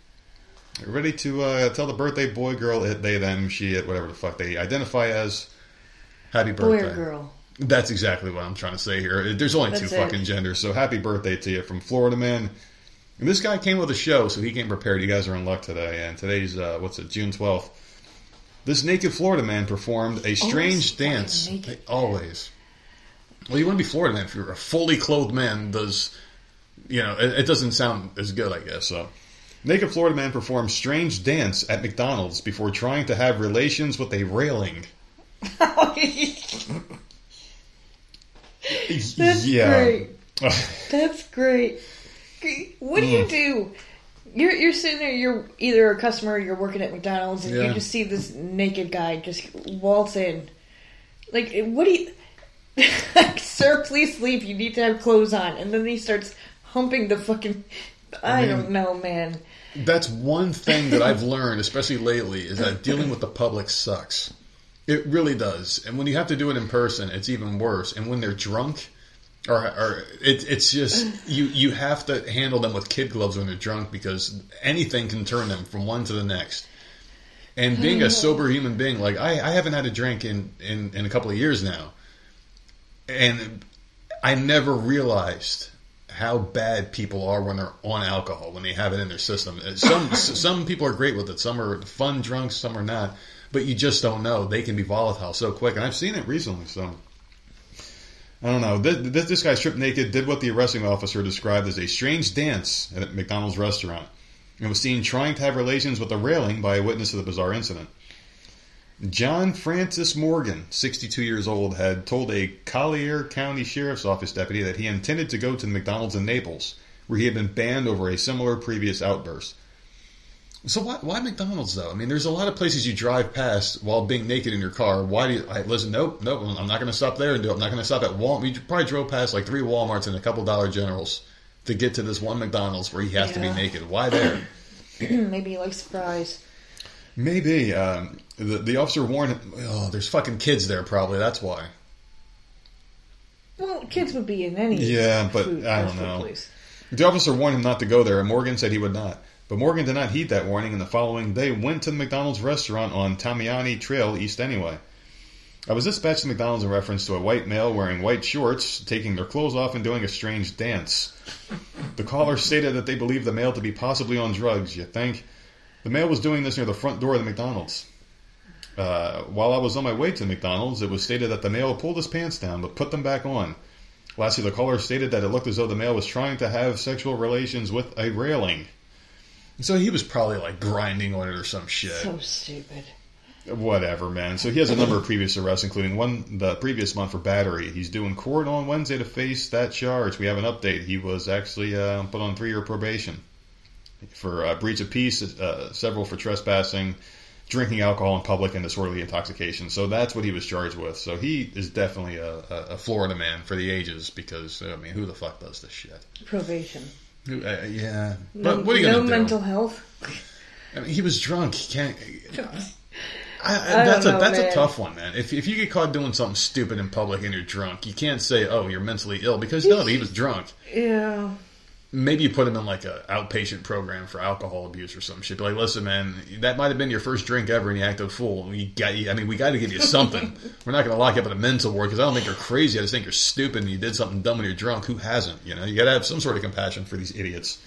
Ready to uh, tell the birthday boy, girl, it, they, them, she, it, whatever the fuck they identify as. Happy Boy birthday. or girl. That's exactly what I'm trying to say here. There's only two it. fucking genders, so happy birthday to you from Florida Man. And this guy came with a show, so he came prepared. You guys are in luck today. And today's, uh, what's it, June 12th. This naked Florida man performed a strange fucking dance. naked. Always. Well, you want to be Florida man if you're a fully clothed man. Does you know? It, it doesn't sound as good, I guess. So, naked Florida man performed strange dance at McDonald's before trying to have relations with a railing. That's yeah. great. That's great. What do you Mm. do? You're you're sitting there. You're either a customer, or you're working at McDonald's, and Yeah. you just see this naked guy just waltz in. Like, what do you? like, sir, please leave. You need to have clothes on. And then he starts humping the fucking. I, mean- don't know, man. That's one thing that I've learned, especially lately, is that dealing with the public sucks. It really does. And when you have to do it in person, it's even worse. And when they're drunk, or, or it, it's just you you have to handle them with kid gloves when they're drunk because anything can turn them from one to the next. And being a sober human being, like I, I haven't had a drink in, in, in a couple of years now, and I never realized how bad people are when they're on alcohol when they have it in their system. Uh, Some some people are great with it. Some are fun drunks. Some are not. But you just don't know. They can be volatile so quick, and I've seen it recently. So I don't know. This, this, this guy stripped naked did what the arresting officer described as a strange dance at a McDonald's restaurant, and was seen trying to have relations with a railing by a witness of the bizarre incident. John Francis Morgan, 62 years old, had told a Collier County Sheriff's Office deputy that he intended to go to the McDonald's in Naples, where he had been banned over a similar previous outburst. So why, why McDonald's though? I mean, there's a lot of places you drive past while being naked in your car. Why do you I, listen? Nope, nope. I'm not going to stop there and do it. I'm not going to stop at Walmart. We probably drove past like three WalMarts and a couple Dollar Generals to get to this one McDonald's where he has to be naked. Why there? Maybe he likes fries. Maybe um, the the officer warned him. Oh, there's fucking kids there. Probably that's why. Well, kids would be in any. Yeah, but food I don't know. place. The officer warned him not to go there, and Morgan said he would not. But Morgan did not heed that warning, and the following day went to the McDonald's restaurant on Tamiami Trail East anyway. I was dispatched to McDonald's in reference to a white male wearing white shorts, taking their clothes off and doing a strange dance. The caller stated that they believed the male to be possibly on drugs, you think? The male was doing this near the front door of the McDonald's. Uh, while I was on my way to McDonald's, it was stated that the male pulled his pants down but put them back on. Lastly, the caller stated that it looked as though the male was trying to have sexual relations with a railing. So he was probably like grinding on it or some shit. So stupid. Whatever, man. So he has a number of previous arrests, including one the previous month for battery. He's due in court on Wednesday to face that charge. We have an update. He was actually uh, put on three year probation for uh, breach of peace, uh, several for trespassing, drinking alcohol in public, and disorderly intoxication. So that's what he was charged with. So he is definitely a, a, Florida man for the ages because, I mean, who the fuck does this shit? Probation. Uh, yeah. No, But what are you no going to do? mental health. I mean, he was drunk. He can't. I, I that's don't a know, that's a tough one, man. If if you get caught doing something stupid in public and you're drunk, you can't say, "Oh, you're mentally ill," because no, he was drunk. Yeah. Maybe you put him in like a outpatient program for alcohol abuse or some shit. Be like, listen, man, that might have been your first drink ever, and you acted a fool. We got, I mean, we got to give you something. We're not going to lock you up in a mental ward because I don't think you're crazy. I just think you're stupid and you did something dumb when you're drunk. Who hasn't? You know, you got to have some sort of compassion for these idiots.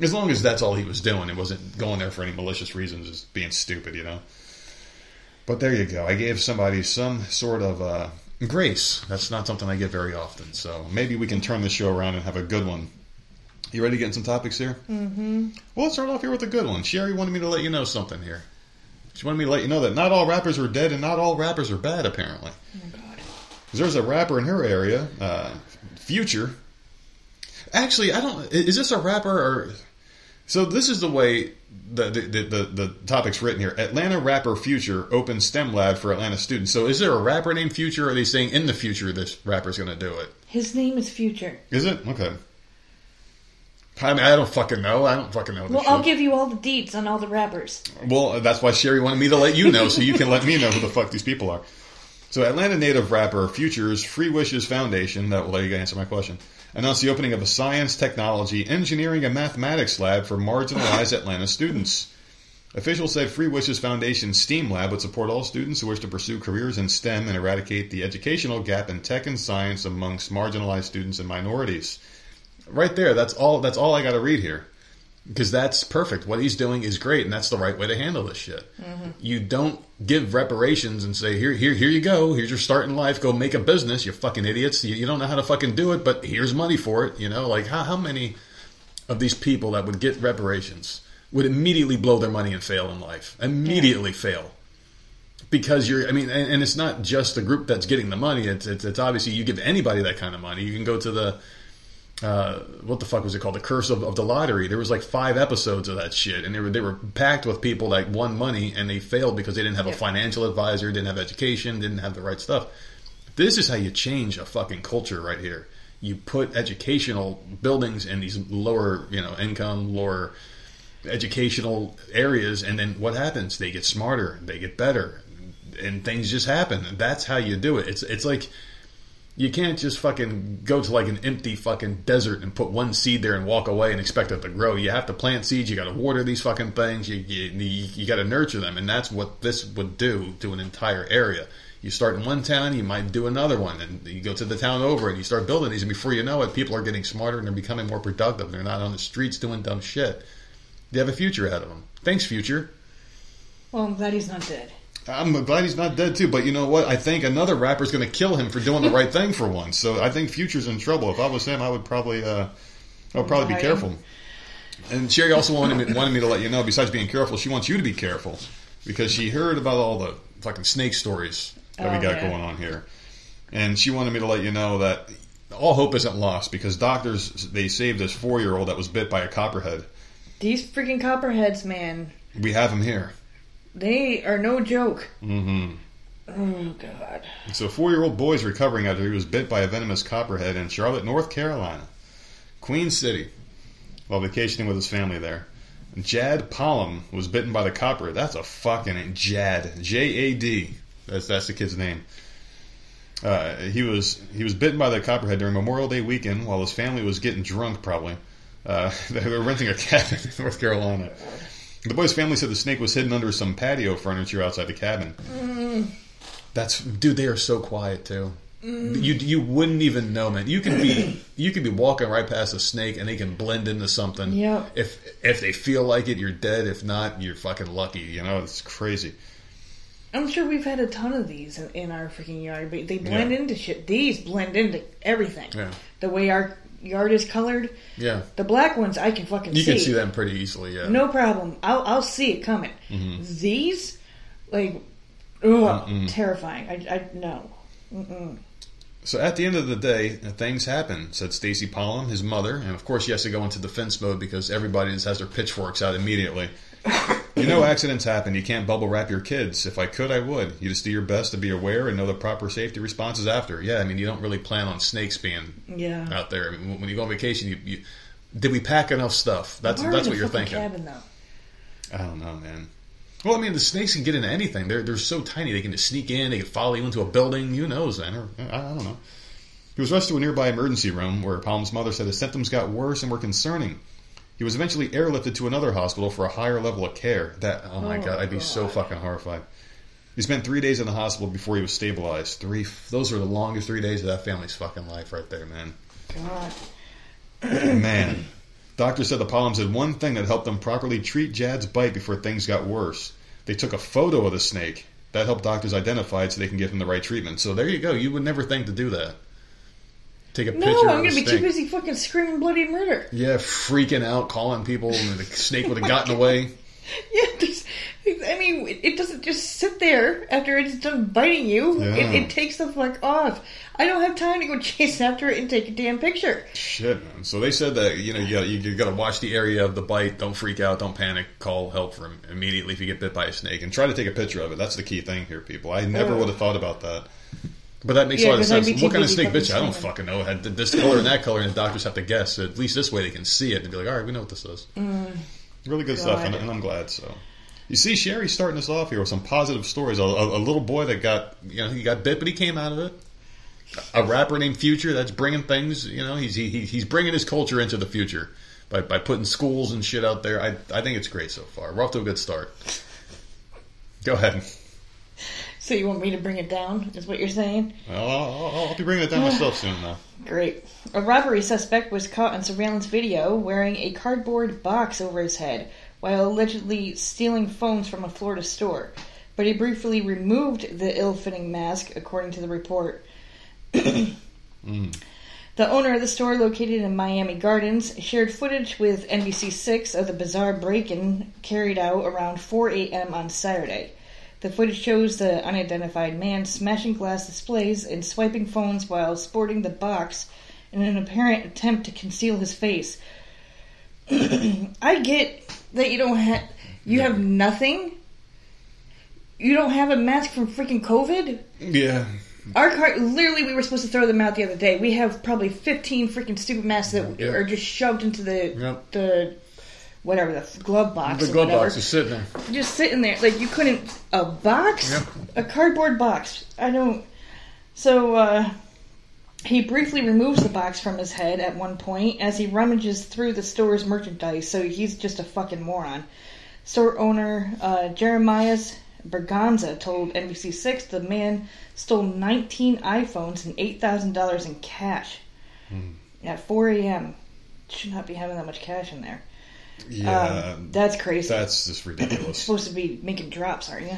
As long as that's all he was doing, it wasn't going there for any malicious reasons, just being stupid, you know. But there you go. I gave somebody some sort of uh, grace. That's not something I get very often. So maybe we can turn the show around and have a good one. You ready to get in some topics here? Mm-hmm. Well, let's start off here with a good one. Sherry wanted me to let you know something here. She wanted me to let you know that not all rappers are dead and not all rappers are bad, apparently. Oh god. there's a rapper in her area, uh, Future. Actually, I don't. Is this a rapper or? So this is the way the the, the, the, the topic's written here. Atlanta rapper Future opens STEM lab for Atlanta students. So is there a rapper named Future? Or are they saying in the future this rapper's going to do it? His name is Future. Is it okay? I mean, I don't fucking know. I don't fucking know. Well, I'll shit. give you all the deeds on all the rappers. Well, that's why Sherry wanted me to let you know, so you can let me know who the fuck these people are. So, Atlanta native rapper Future's Free Wishes Foundation, that will let you answer my question, announced the opening of a science, technology, engineering, and mathematics lab for marginalized Atlanta students. Officials said Free Wishes Foundation STEAM Lab would support all students who wish to pursue careers in STEM and eradicate the educational gap in tech and science amongst marginalized students and minorities. Right there, that's all. That's all I got to read here because that's perfect. What he's doing is great, and that's the right way to handle this shit. Mm-hmm. You don't give reparations and say, "Here, here, here you go. Here's your start in life. Go make a business." You fucking idiots. You, you don't know how to fucking do it, but here's money for it. You know, like how how many of these people that would get reparations would immediately blow their money and fail in life? Immediately fail. Because you're, I mean, and, and it's not just the group that's getting the money. It's, it's it's obviously you give anybody that kind of money. You can go to the uh, what the fuck was it called? The Curse of, of the Lottery. There was like five episodes of that shit, and they were they were packed with people that won money and they failed because they didn't have a financial advisor, didn't have education, didn't have the right stuff. This is how you change a fucking culture right here. You put educational buildings in these lower, you know, income, lower educational areas, and then what happens? They get smarter, they get better, and things just happen. And that's how you do it. It's it's like you can't just fucking go to like an empty fucking desert and put one seed there and walk away and expect it to grow. You have to plant seeds. You got to water these fucking things. You you, you, got to nurture them, and that's what this would do to an entire area. You start in one town, you might do another one, and you go to the town over, and you start building these, and before you know it, people are getting smarter and they're becoming more productive. They're not on the streets doing dumb shit. They have a future ahead of them. Thanks, future. Well, I'm glad he's not dead. I'm glad he's not dead too, but you know what? I think another rapper's going to kill him for doing the right thing for once. So I think Future's in trouble. If I was him, I would probably, uh, I would probably be careful. And Sherry also wanted me, wanted me to let you know. Besides being careful, she wants you to be careful because she heard about all the fucking snake stories that we Oh, got yeah. going on here, and she wanted me to let you know that all hope isn't lost because doctors they saved this four year old that was bit by a copperhead. These freaking copperheads, man, We have him here. They are no joke. Mm-hmm. Oh god. So, four year old boy is recovering after he was bit by a venomous copperhead in Charlotte, North Carolina. Queen City, while vacationing with his family there. Jad Palm was bitten by the copperhead. That's a fucking. Jad. J A D. That's, that's the kid's name. Uh, he was he was bitten by the copperhead during Memorial Day weekend while his family was getting drunk, probably. Uh, they were renting a cabin in North Carolina. The boy's family said the snake was hidden under some patio furniture outside the cabin. That's dude. They are so quiet too. You you wouldn't even know, man. You can be you can be walking right past a snake and they can blend into something. Yep. If if they feel like it, you're dead. If not, you're fucking lucky. You know, it's crazy. I'm sure we've had a ton of these in, in our freaking yard, but they blend Yeah. into shit. These blend into everything. Yeah. The way our yard is colored, Yeah, the black ones I can fucking you see. can see them pretty easily. Yeah. No problem. I'll I'll see it coming. Mm-hmm. These, like, ugh, terrifying. I I no. Mm-mm. So at the end of the day, uh, things happen," said Stacy Pollum, his mother, and of course he has to go into defense mode because everybody just has their pitchforks out immediately. you know, accidents happen. You can't bubble wrap your kids. If I could, I would. You just do your best to be aware and know the proper safety responses after. Yeah, I mean, you don't really plan on snakes being Yeah. out there. I mean, when you go on vacation, you, you did we pack enough stuff? That's Where that's what you're thinking. Cabin though. I don't know, man. Well, I mean, the snakes can get into anything. They're they're so tiny. They can just sneak in. They can follow you into a building. Who knows, man? Or, I, I don't know. He was rushed to a nearby emergency room where Palm's mother said his symptoms got worse and were concerning. He was eventually airlifted to another hospital for a higher level of care. That oh my Oh, god, I'd be so fucking horrified. He spent three days in the hospital before he was stabilized. Three, those are the longest three days of that family's fucking life, right there, man. God. Man. Doctors said the Palms had one thing that helped them properly treat Jad's bite before things got worse. They took a photo of the snake. That helped doctors identify it so they can give him the right treatment. So there you go. You would never think to do that. Take a No, picture I'm gonna be too busy fucking screaming bloody murder. Yeah, freaking out, calling people, and the snake would have gotten away. Yeah, I mean, it- doesn't just sit there after it's done biting you. Yeah. It, it takes the fuck off. I don't have time to go chase after it and take a damn picture. Shit, man. So they said that you know you got you, you got to watch the area of the bite. Don't freak out. Don't panic. Call help for him immediately if you get bit by a snake, and try to take a picture of it. That's the key thing here, people. I never Ugh. would have thought about that. But that makes Yeah, a lot of sense. What kind of snake bitch? I don't fucking know. Had this color and that color, and the doctors have to guess. At least this way they can see it and be like, all right, we know what this is. really good stuff, and, Mm. And I'm glad. So, you see, Sherry's starting us off here with some positive stories. A, a, a little boy that got, you know, he got bit, but he came out of it. A rapper named Future that's bringing things, you know, he's he, he- he's bringing his culture into the future by, by putting schools and shit out there. I I think it's great so far. We're off to a good start. Go ahead. So you want me to bring it down? Is what you're saying? Well, I'll, I'll, I'll be bringing it down myself soon now. Great. A robbery suspect was caught on surveillance video wearing a cardboard box over his head while allegedly stealing phones from a Florida store. But he briefly removed the ill fitting mask, according to the report. Hmm. The owner of the store, located in Miami Gardens, shared footage with NBC6 of the bizarre break in carried out around 4 a.m. on Saturday. The footage shows the unidentified man smashing glass displays and swiping phones while sporting the box in an apparent attempt to conceal his face. I get that you don't have you have nothing. You don't have a mask from freaking COVID. Yeah. Our car, literally, we were supposed to throw them out the other day. We have probably fifteen freaking stupid masks that Yeah. are just shoved into the Yep. the whatever the glove box. The glove whatever. box is sitting there. just sitting there. Like you couldn't a box, Yep. a cardboard box. I don't. So uh, he briefly removes the box from his head at one point as he rummages through the store's merchandise. So he's just a fucking moron. Store owner uh, Jeremias Berganza told NBC6 the man stole 19 iPhones and $8,000 in cash at 4 a.m. Should not be having that much cash in there. Yeah. Um, that's crazy. that's just ridiculous. supposed to be making drops, aren't you?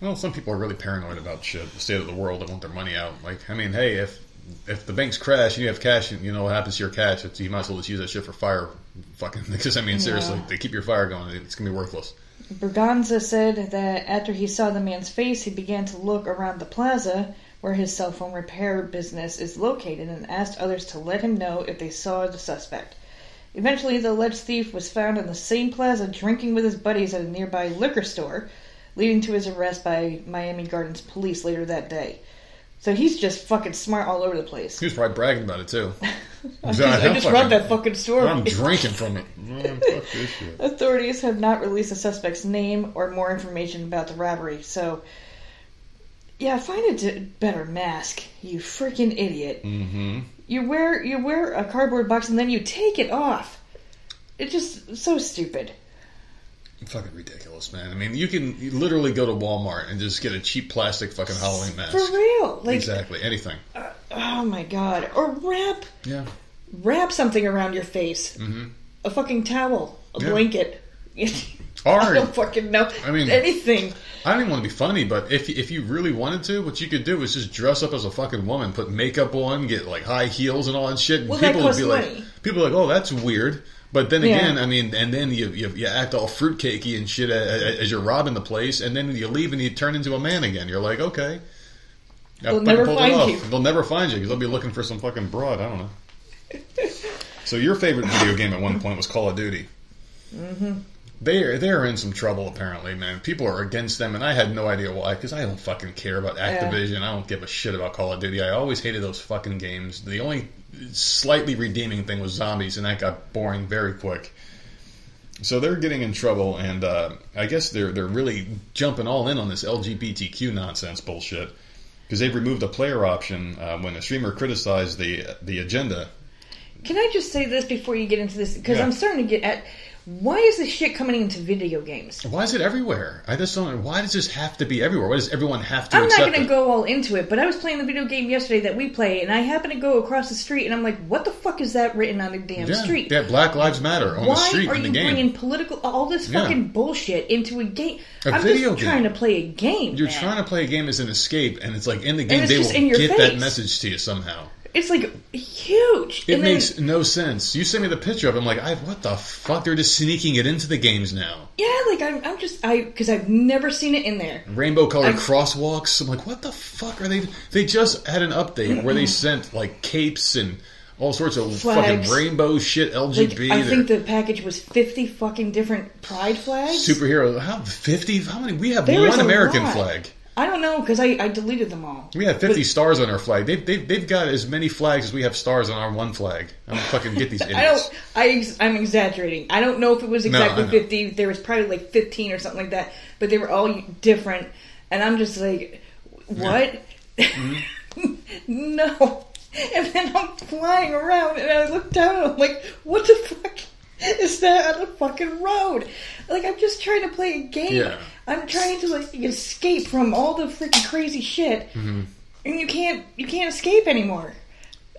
Well, some people are really paranoid about shit, the state of the world. They want their money out. Like, I mean, hey, if if the banks crash and you have cash, and you know what happens to your cash, it's, you might as well just use that shit for fire. Fucking, because I mean, seriously, Yeah. they keep your fire going. It's gonna be worthless. Berganza said that after he saw the man's face, he began to look around the plaza where his cell phone repair business is located and asked others to let him know if they saw the suspect. Eventually, the alleged thief was found in the same plaza drinking with his buddies at a nearby liquor store, leading to his arrest by Miami Gardens police later that day. So he's just fucking smart all over the place. He was probably bragging about it too. I just, I just robbed that fucking store. I'm drinking from it. Man, fuck this shit. Authorities have not released the suspect's name or more information about the robbery, so. Yeah, find a d- better mask, you freaking idiot. Mm-hmm. You wear you wear a cardboard box and then you take it off. It's just so stupid. Fucking ridiculous, man. I mean, you can literally go to Walmart and just get a cheap plastic fucking Halloween mask. For real. Like exactly, anything. oh my god. Or wrap Yeah. wrap something around your face. Mm-hmm. A fucking towel, a Yeah. blanket. Or I don't fucking know. I mean- anything. I don't even want to be funny, but if if you really wanted to, what you could do is just dress up as a fucking woman, put makeup on, get like high heels and all that shit. And Well, people would be money. like, people are like, oh, that's weird. But then Yeah. again, I mean, and then you, you you act all fruitcakey and shit as you're robbing the place, and then you leave and you turn into a man again. You're like, okay, They'll never find you. They'll never find you because they'll be looking for some fucking broad. I don't know. so your favorite video game at one point was Call of Duty. Mm-hmm. They're they're in some trouble apparently, man. People are against them, and I had no idea why. Because I don't fucking care about Activision. I don't give a shit about Call of Duty. I always hated those fucking games. The only slightly redeeming thing was zombies, and that got boring very quick. So they're getting in trouble, and uh, I guess they're they're really jumping all in on this LGBTQ nonsense bullshit because they've removed a player option uh, when a streamer criticized the the agenda. Can I just say this before you get into this? Because Yeah. I'm starting to get at why is this shit coming into video games? Why is it everywhere? I just don't. Why does this have to be everywhere? Why does everyone have to I'm not going to go all into it, but I was playing the video game yesterday that we play, and I happened to go across the street, and I'm like, what the fuck is that written on the damn yeah, street? yeah, Black Lives Matter on Why the street are in the you bringing political all this Yeah. fucking bullshit into a game? A I'm video just game. trying to play a game. You're man. trying to play a game as an escape, and it's like in the game they will get that message to you somehow. It's like huge. It And then- makes no sense. You sent me the picture of it. I'm like, I, what the fuck? They're just sneaking it into the games now. yeah, like I'm, I'm just I because I've never seen it in there. Rainbow colored crosswalks. I'm like, what the fuck are they? They just had an update where they sent like capes and all sorts of Flags. fucking rainbow shit. Like, LGB. I think the package was fifty fucking different pride flags. superhero. How fifty? How many? We have There one American lot. flag. I don't know because I, I deleted them all. We have 50 stars on our flag. They've, they've, they've got as many flags as we have stars on our one flag. I'm fucking get these idiots. I don't. I, I'm exaggerating. I don't know if it was exactly know. fifty. There was probably like fifteen or something like that. But they were all different, and I'm just like, what? Mm-hmm. no. And then I'm flying around, and I look down, and I'm like, what the fuck is that on the fucking road? Like I'm just trying to play a game. Yeah. I'm trying to like escape from all the freaking crazy shit, Mm-hmm. and you can't. You can't escape anymore.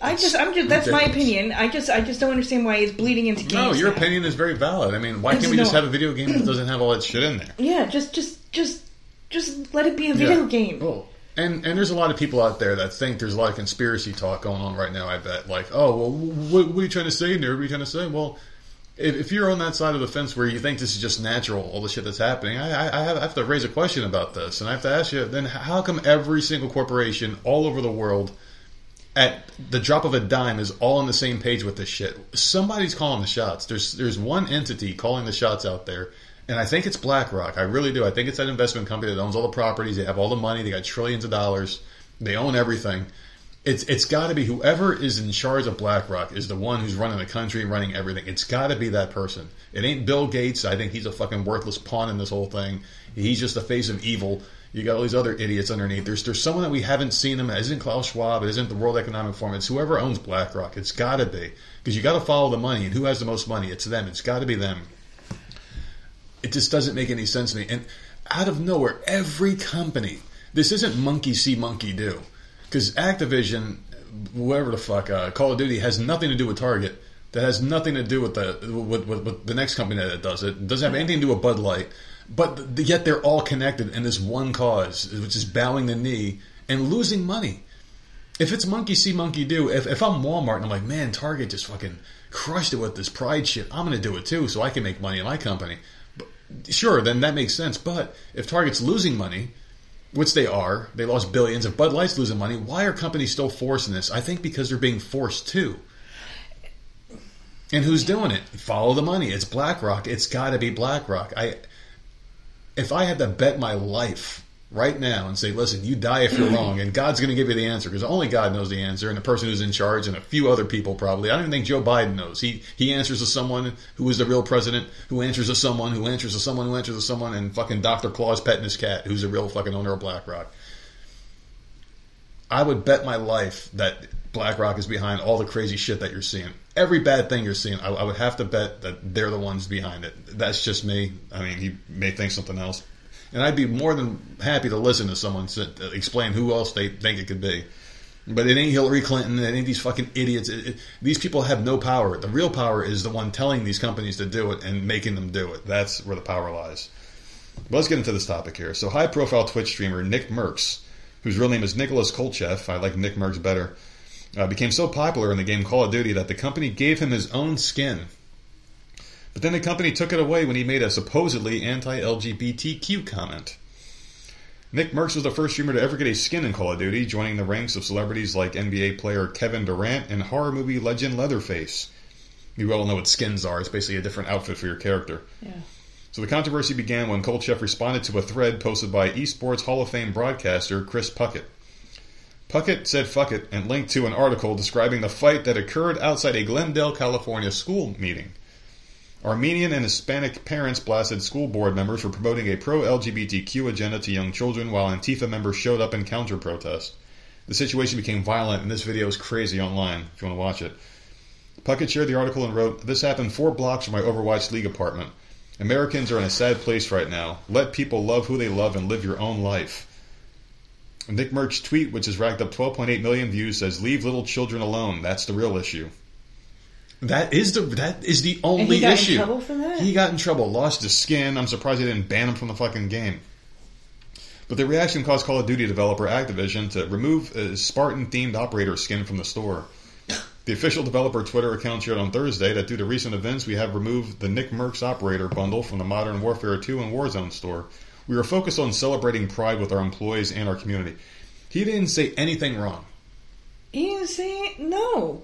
I just, I'm just. That's my opinion. I just, I just don't understand why it's bleeding into games. No, your now. opinion is very valid. I mean, why I can't just we just have a video game that doesn't have all that shit in there? Yeah, just, just, just, just let it be a video Yeah. game. Well, and and there's a lot of people out there that think there's a lot of conspiracy talk going on right now. I bet, like, oh, well, what, what are you trying to say? And what are you trying to say? Well, if, if you're on that side of the fence where you think this is just natural, all the shit that's happening, I, I, have, I have to raise a question about this, and I have to ask you, then how come every single corporation all over the world, at the drop of a dime, is all on the same page with this shit? Somebody's calling the shots. There's there's one entity calling the shots out there. And I think it's BlackRock. I really do. I think it's that investment company that owns all the properties. They have all the money. They got trillions of dollars. They own everything. It's it's got to be whoever is in charge of BlackRock is the one who's running the country, running everything. It's got to be that person. It ain't Bill Gates. I think he's a fucking worthless pawn in this whole thing. He's just the face of evil. You got all these other idiots underneath. There's there's someone that we haven't seen him. It isn't Klaus Schwab. It isn't the World Economic Forum. It's whoever owns BlackRock. It's got to be because you got to follow the money. And who has the most money? It's them. It's got to be them it just doesn't make any sense to me. And out of nowhere, every company, this isn't monkey see, monkey do. Because Activision, whoever the fuck, uh, Call of Duty has nothing to do with Target. That has nothing to do with the with, with, with the next company that does it. It doesn't have anything to do with Bud Light. But yet they're all connected in this one cause, which is bowing the knee and losing money. If it's monkey see, monkey do, if, if I'm Walmart and I'm like, man, Target just fucking crushed it with this pride shit, I'm to do it too so I can make money in my company. But, sure, then that makes sense. But if Target's losing money, which they are, they lost billions. If Bud Light's losing money, why are companies still forcing this? I think because they're being forced to. And who's doing it? Follow the money. It's BlackRock. It's got to be BlackRock. I, if I had to bet my life right now and say, listen, you die if you're wrong, and God's going to give you the answer because only God knows the answer, and the person who's in charge, and a few other people probably. I don't even think Joe Biden knows. He he answers to someone who is the real president, who answers to someone, who answers to someone, who answers to someone, and fucking Dr. Claus petting his cat, who's the real fucking owner of BlackRock. I would bet my life that BlackRock is behind all the crazy shit that you're seeing. Every bad thing you're seeing, I, I would have to bet that they're the ones behind it. That's just me. I mean, he may think something else. And I'd be more than happy to listen to someone sit, uh, explain who else they think it could be. But it ain't Hillary Clinton. It ain't these fucking idiots. It, it, these people have no power. The real power is the one telling these companies to do it and making them do it. That's where the power lies. But let's get into this topic here. So, high profile Twitch streamer Nick Mercs, whose real name is Nicholas Kolcheff, I like Nick Mercs better, uh, became so popular in the game Call of Duty that the company gave him his own skin. But then the company took it away when he made a supposedly anti LGBTQ comment. Nick Mercs was the first streamer to ever get a skin in Call of Duty, joining the ranks of celebrities like NBA player Kevin Durant and horror movie legend Leatherface. You all know what skins are. It's basically a different outfit for your character. Yeah. So the controversy began when Kolcheff responded to a thread posted by esports Hall of Fame broadcaster Chris Puckett. Puckett said fuck it and linked to an article describing the fight that occurred outside a Glendale, California school meeting. Armenian and Hispanic parents blasted school board members for promoting a pro LGBTQ agenda to young children while Antifa members showed up in counter protest. The situation became violent and this video is crazy online if you want to watch it. Puckett shared the article and wrote, This happened four blocks from my Overwatch League apartment. Americans are in a sad place right now. Let people love who they love and live your own life. Nick Mercs' tweet, which has racked up 12.8 million views, says, "Leave little children alone. That's the real issue." That is the that is the only he got in issue. trouble for that? He got in trouble, lost his skin. I'm surprised they didn't ban him from the fucking game. But the reaction caused Call of Duty developer Activision to remove a Spartan themed operator skin from the store. The official developer Twitter account shared on Thursday that due to recent events, we have removed the Nick Mercs operator bundle from the Modern Warfare 2 and Warzone store. We are focused on celebrating pride with our employees and our community. He didn't say anything wrong. He didn't say no.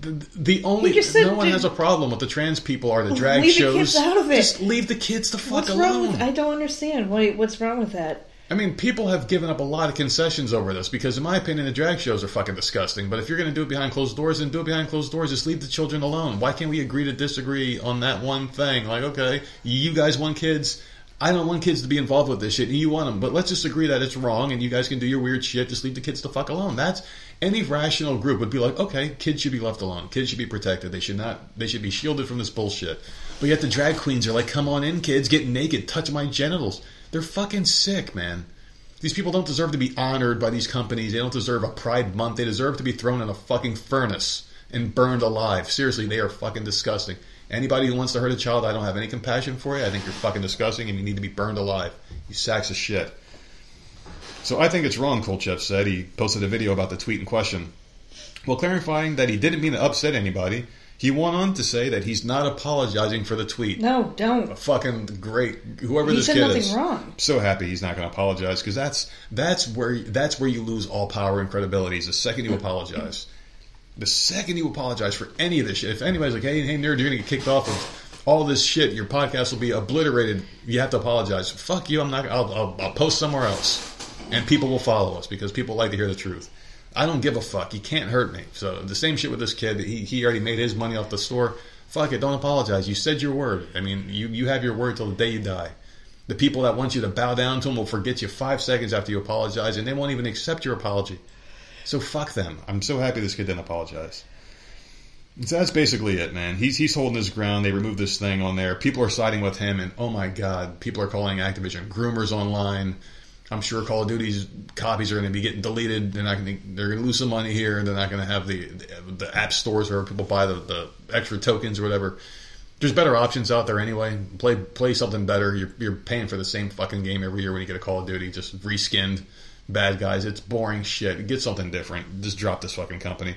The, the only said no one has a problem with the trans people are the drag Leave the shows. kids out of it. Just leave the kids the fuck What's alone. wrong with? I don't understand. What, what's wrong with that? I mean, people have given up a lot of concessions over this because, in my opinion, the drag shows are fucking disgusting. But if you're going to do it behind closed doors, then do it behind closed doors. Just leave the children alone. Why can't we agree to disagree on that one thing? Like, okay, you guys want kids. I don't want kids to be involved with this shit, and you want them. But let's just agree that it's wrong, and you guys can do your weird shit. Just leave the kids the fuck alone. That's any rational group would be like, okay, kids should be left alone. Kids should be protected. They should not. They should be shielded from this bullshit. But yet the drag queens are like, come on in, kids, get naked, touch my genitals. They're fucking sick, man. These people don't deserve to be honored by these companies. They don't deserve a Pride Month. They deserve to be thrown in a fucking furnace and burned alive. Seriously, they are fucking disgusting. Anybody who wants to hurt a child, I don't have any compassion for you. I think you're fucking disgusting and you need to be burned alive. You sacks of shit. So I think it's wrong, Kolcheff said. He posted a video about the tweet in question. While clarifying that he didn't mean to upset anybody, he went on to say that he's not apologizing for the tweet. No, don't. Fucking great. Whoever He this said kid nothing is. wrong. So happy he's not going to apologize because that's that's where that's where you lose all power and credibility. Is the second you apologize. The second you apologize for any of this shit, if anybody's like, "Hey, hey, nerd, you're going to get kicked off of all this shit. Your podcast will be obliterated. You have to apologize." Fuck you. I'm not. I'll, I'll, I'll post somewhere else, and people will follow us because people like to hear the truth. I don't give a fuck. You can't hurt me. So the same shit with this kid. He he already made his money off the store. Fuck it. Don't apologize. You said your word. I mean, you you have your word till the day you die. The people that want you to bow down to them will forget you five seconds after you apologize, and they won't even accept your apology. So fuck them. I'm so happy this kid didn't apologize. So that's basically it, man. He's he's holding his ground. They removed this thing on there. People are siding with him, and oh my god, people are calling Activision groomers online. I'm sure Call of Duty's copies are going to be getting deleted. They're not going to. They're going to lose some money here, they're not going to have the, the the app stores where people buy the, the extra tokens or whatever. There's better options out there anyway. Play play something better. You're you're paying for the same fucking game every year when you get a Call of Duty, just reskinned bad guys. It's boring shit. Get something different. Just drop this fucking company.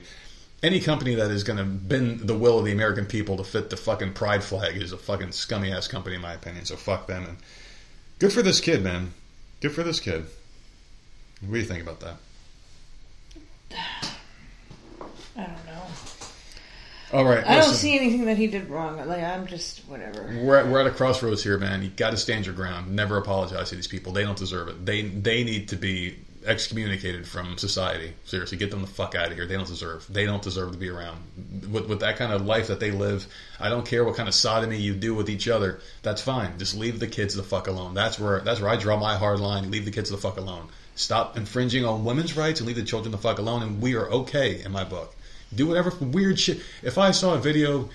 Any company that is going to bend the will of the American people to fit the fucking pride flag is a fucking scummy ass company, in my opinion. So fuck them. And good for this kid, man. Good for this kid. What do you think about that? I don't know. All right, I don't see anything that he did wrong. Like I'm just whatever. We're at, we're at a crossroads here, man. You got to stand your ground. Never apologize to these people. They don't deserve it. They they need to be excommunicated from society. Seriously, get them the fuck out of here. They don't deserve. They don't deserve to be around with with that kind of life that they live. I don't care what kind of sodomy you do with each other. That's fine. Just leave the kids the fuck alone. That's where that's where I draw my hard line. Leave the kids the fuck alone. Stop infringing on women's rights and leave the children the fuck alone. And we are okay in my book. Do whatever weird shit. If I saw a video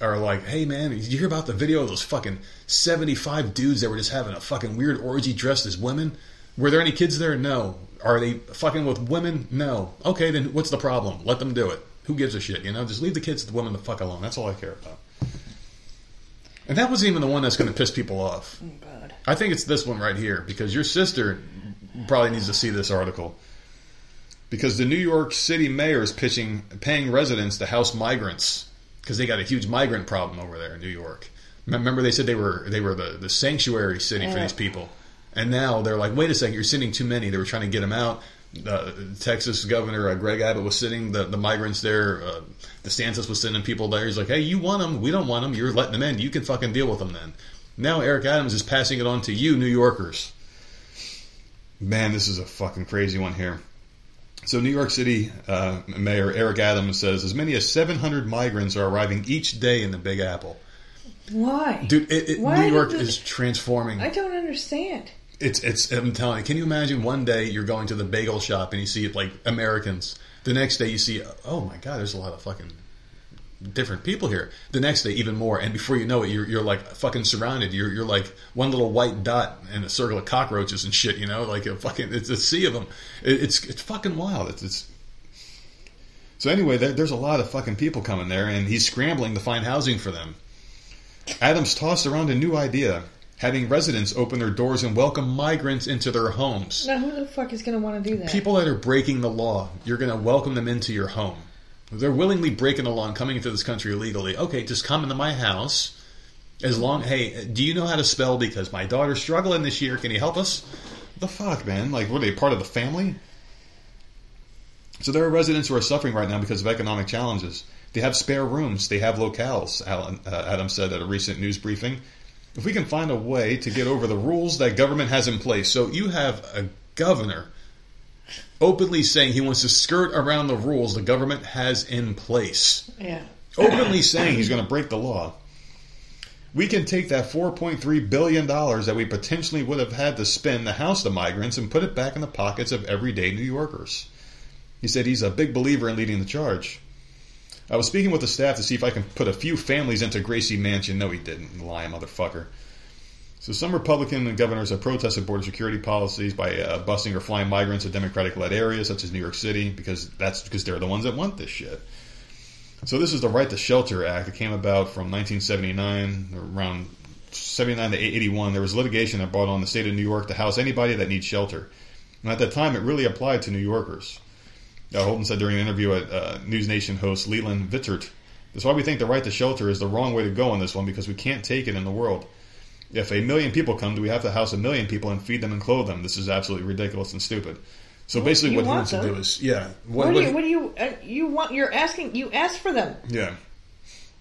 or like, hey man, did you hear about the video of those fucking 75 dudes that were just having a fucking weird orgy dressed as women? Were there any kids there? No. Are they fucking with women? No. Okay, then what's the problem? Let them do it. Who gives a shit, you know? Just leave the kids the women the fuck alone. That's all I care about. And that wasn't even the one that's going to piss people off. Oh God. I think it's this one right here because your sister probably needs to see this article. Because the New York City mayor is pitching paying residents to house migrants because they got a huge migrant problem over there in New York. Remember they said they were they were the, the sanctuary city for these people, and now they're like, wait a second, you're sending too many. They were trying to get them out. Uh, Texas Governor uh, Greg Abbott was sending the, the migrants there. Uh, DeSantis was sending people there. He's like, hey, you want them? We don't want them. You're letting them in. You can fucking deal with them then. Now Eric Adams is passing it on to you, New Yorkers. Man, this is a fucking crazy one here. So, New York City uh, Mayor Eric Adams says as many as 700 migrants are arriving each day in the Big Apple. Why? Dude, it, it, Why New York is transforming. I don't understand. It's it's. I'm telling you. Can you imagine one day you're going to the bagel shop and you see like Americans. The next day you see, oh my god, there's a lot of fucking different people here. The next day even more, and before you know it, you're you're like fucking surrounded. You're you're like one little white dot in a circle of cockroaches and shit. You know, like a fucking it's a sea of them. It, it's it's fucking wild. It's. it's so anyway, there, there's a lot of fucking people coming there, and he's scrambling to find housing for them. Adams tossed around a new idea. having residents open their doors and welcome migrants into their homes. Now, who the fuck is going to want to do that? People that are breaking the law, you're going to welcome them into your home. They're willingly breaking the law and coming into this country illegally. Okay, just come into my house. As long, hey, do you know how to spell? Because my daughter's struggling this year. Can you help us? the fuck, man? Like, are they part of the family? So there are residents who are suffering right now because of economic challenges. They have spare rooms. They have locales. Alan, uh, Adam said at a recent news briefing. If we can find a way to get over the rules that government has in place, so you have a governor openly saying he wants to skirt around the rules the government has in place. Yeah. Openly saying he's going to break the law. We can take that $4.3 billion that we potentially would have had to spend to house the migrants and put it back in the pockets of everyday New Yorkers. He said he's a big believer in leading the charge. I was speaking with the staff to see if I can put a few families into Gracie Mansion. No, he didn't. Lie, motherfucker. So some Republican governors have protested border security policies by uh, busing or flying migrants to Democratic-led areas such as New York City because that's because they're the ones that want this shit. So this is the Right to Shelter Act. that came about from 1979, around 79 to 81. There was litigation that brought on the state of New York to house anybody that needs shelter. And at that time, it really applied to New Yorkers. Uh, Holton said during an interview at uh, News Nation host Leland Vittert, that's why we think the right to shelter is the wrong way to go on this one because we can't take it in the world. If a million people come, do we have to house a million people and feed them and clothe them? This is absolutely ridiculous and stupid. So basically, what he want wants to do is, yeah, What, do you? What do you? Uh, you want? You're asking. You asked for them. yeah,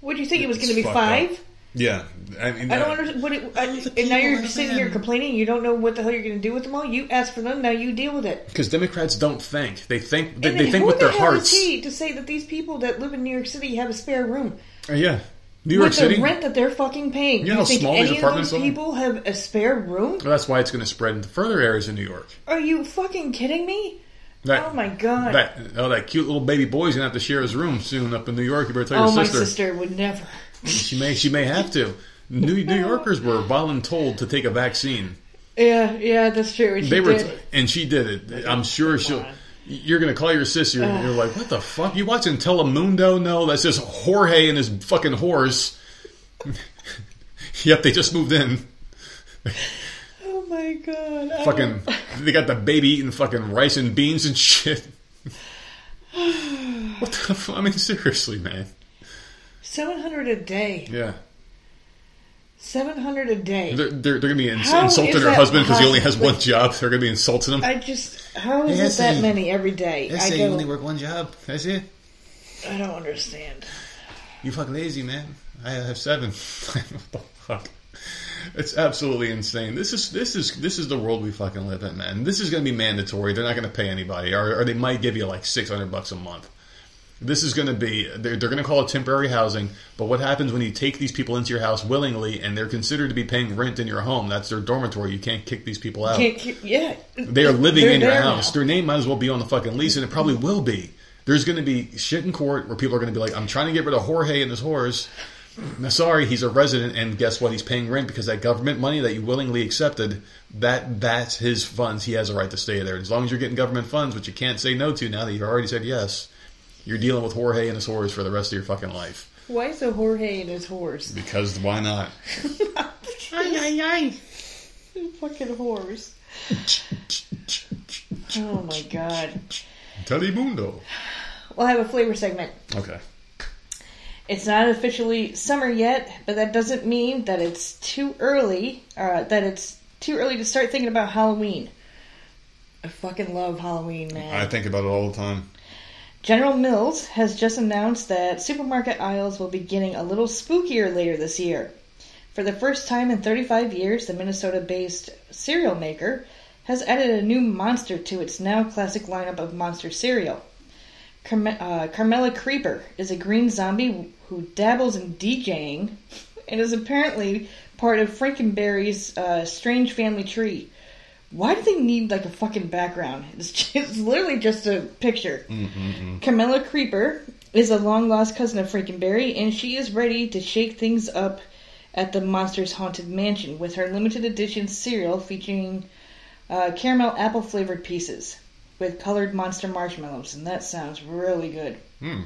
What do you think it was going to be fucked up. five? yeah. I, mean, I don't uh, understand. What it, uh, the and now you're sitting mad. here complaining. You don't know what the hell you're going to do with them all. You ask for them. Now you deal with it. Because Democrats don't think. They think they, they think who with the their hell hearts. Is he to say that these people that live in New York City have a spare room Uh, yeah, New York with City. the rent that they're fucking paying? You Do know you how think small these any of apartments those are? people have a spare room? Well, that's why it's going to spread into further areas in New York. Are you fucking kidding me? That, oh my god! That oh, that cute little baby boy's gonna have to share his room soon up in New York. You better tell oh, your my sister. sister would never. She may she may have to. New New Yorkers were voluntold to take a vaccine. Yeah, yeah, that's true. And she they were, did. and she did it. I'm sure she'll. You're gonna call your sister. and You're like, what the fuck? You watching Telemundo? No, that's just Jorge and his fucking horse. yep, they just moved in. oh my god! Fucking, they got the baby eating fucking rice and beans and shit. what the? Fuck? I mean, seriously, man. Seven hundred a day. Yeah. Seven hundred a day. They're, they're, they're going to be ins- insulting is her husband because he only has one job. They're going to be insulting him. I just how is Hey, I it that see. many every day? I say you only don't. work one job. That's it. I don't understand. You fuck lazy, man. I have seven. what the fuck? It's absolutely insane. This is this is this is the world we fucking live in, man. This is going to be mandatory. They're not going to pay anybody, or, or they might give you like six hundred bucks a month. This is going to be they're, they're going to call it temporary housing. But what happens when you take these people into your house willingly and they're considered to be paying rent in your home? That's their dormitory. You can't kick these people out. Yeah, They are living They're in your house. now. Their name might as well be on the fucking lease, and it probably will be. There's going to be shit in court where people are going to be like, "I'm trying to get rid of Jorge and his whores." Now, sorry, he's a resident, and guess what? He's paying rent because that government money that you willingly accepted, that that's his funds. He has a right to stay there. As long as you're getting government funds, which you can't say no to now that you've already said yes, you're dealing with Jorge and his horse for the rest of your fucking life. Why is a Jorge and his horse? Because why not? Fucking horse. Oh my god. Telemundo. We'll have a flavor segment. Okay. It's not officially summer yet, but that doesn't mean that it's too early, or that it's too early to start thinking about Halloween. I fucking love Halloween, man. I think about it all the time. General Mills has just announced that supermarket aisles will be getting a little spookier later this year. For the first time in 35 years, the Minnesota based cereal maker has added a new monster to its now classic lineup of monster cereal. Carme- uh, Carmella Creeper is a green zombie who dabbles in DJing and is apparently part of Frankenberry's uh, strange family tree. Why do they need like a fucking background? It's, just, it's literally just a picture. Camilla Creeper is a long lost cousin of Frankenberry, and she is ready to shake things up at the monster's haunted mansion with her limited edition cereal featuring uh, caramel apple flavored pieces with colored monster marshmallows, and that sounds really good. Hmm.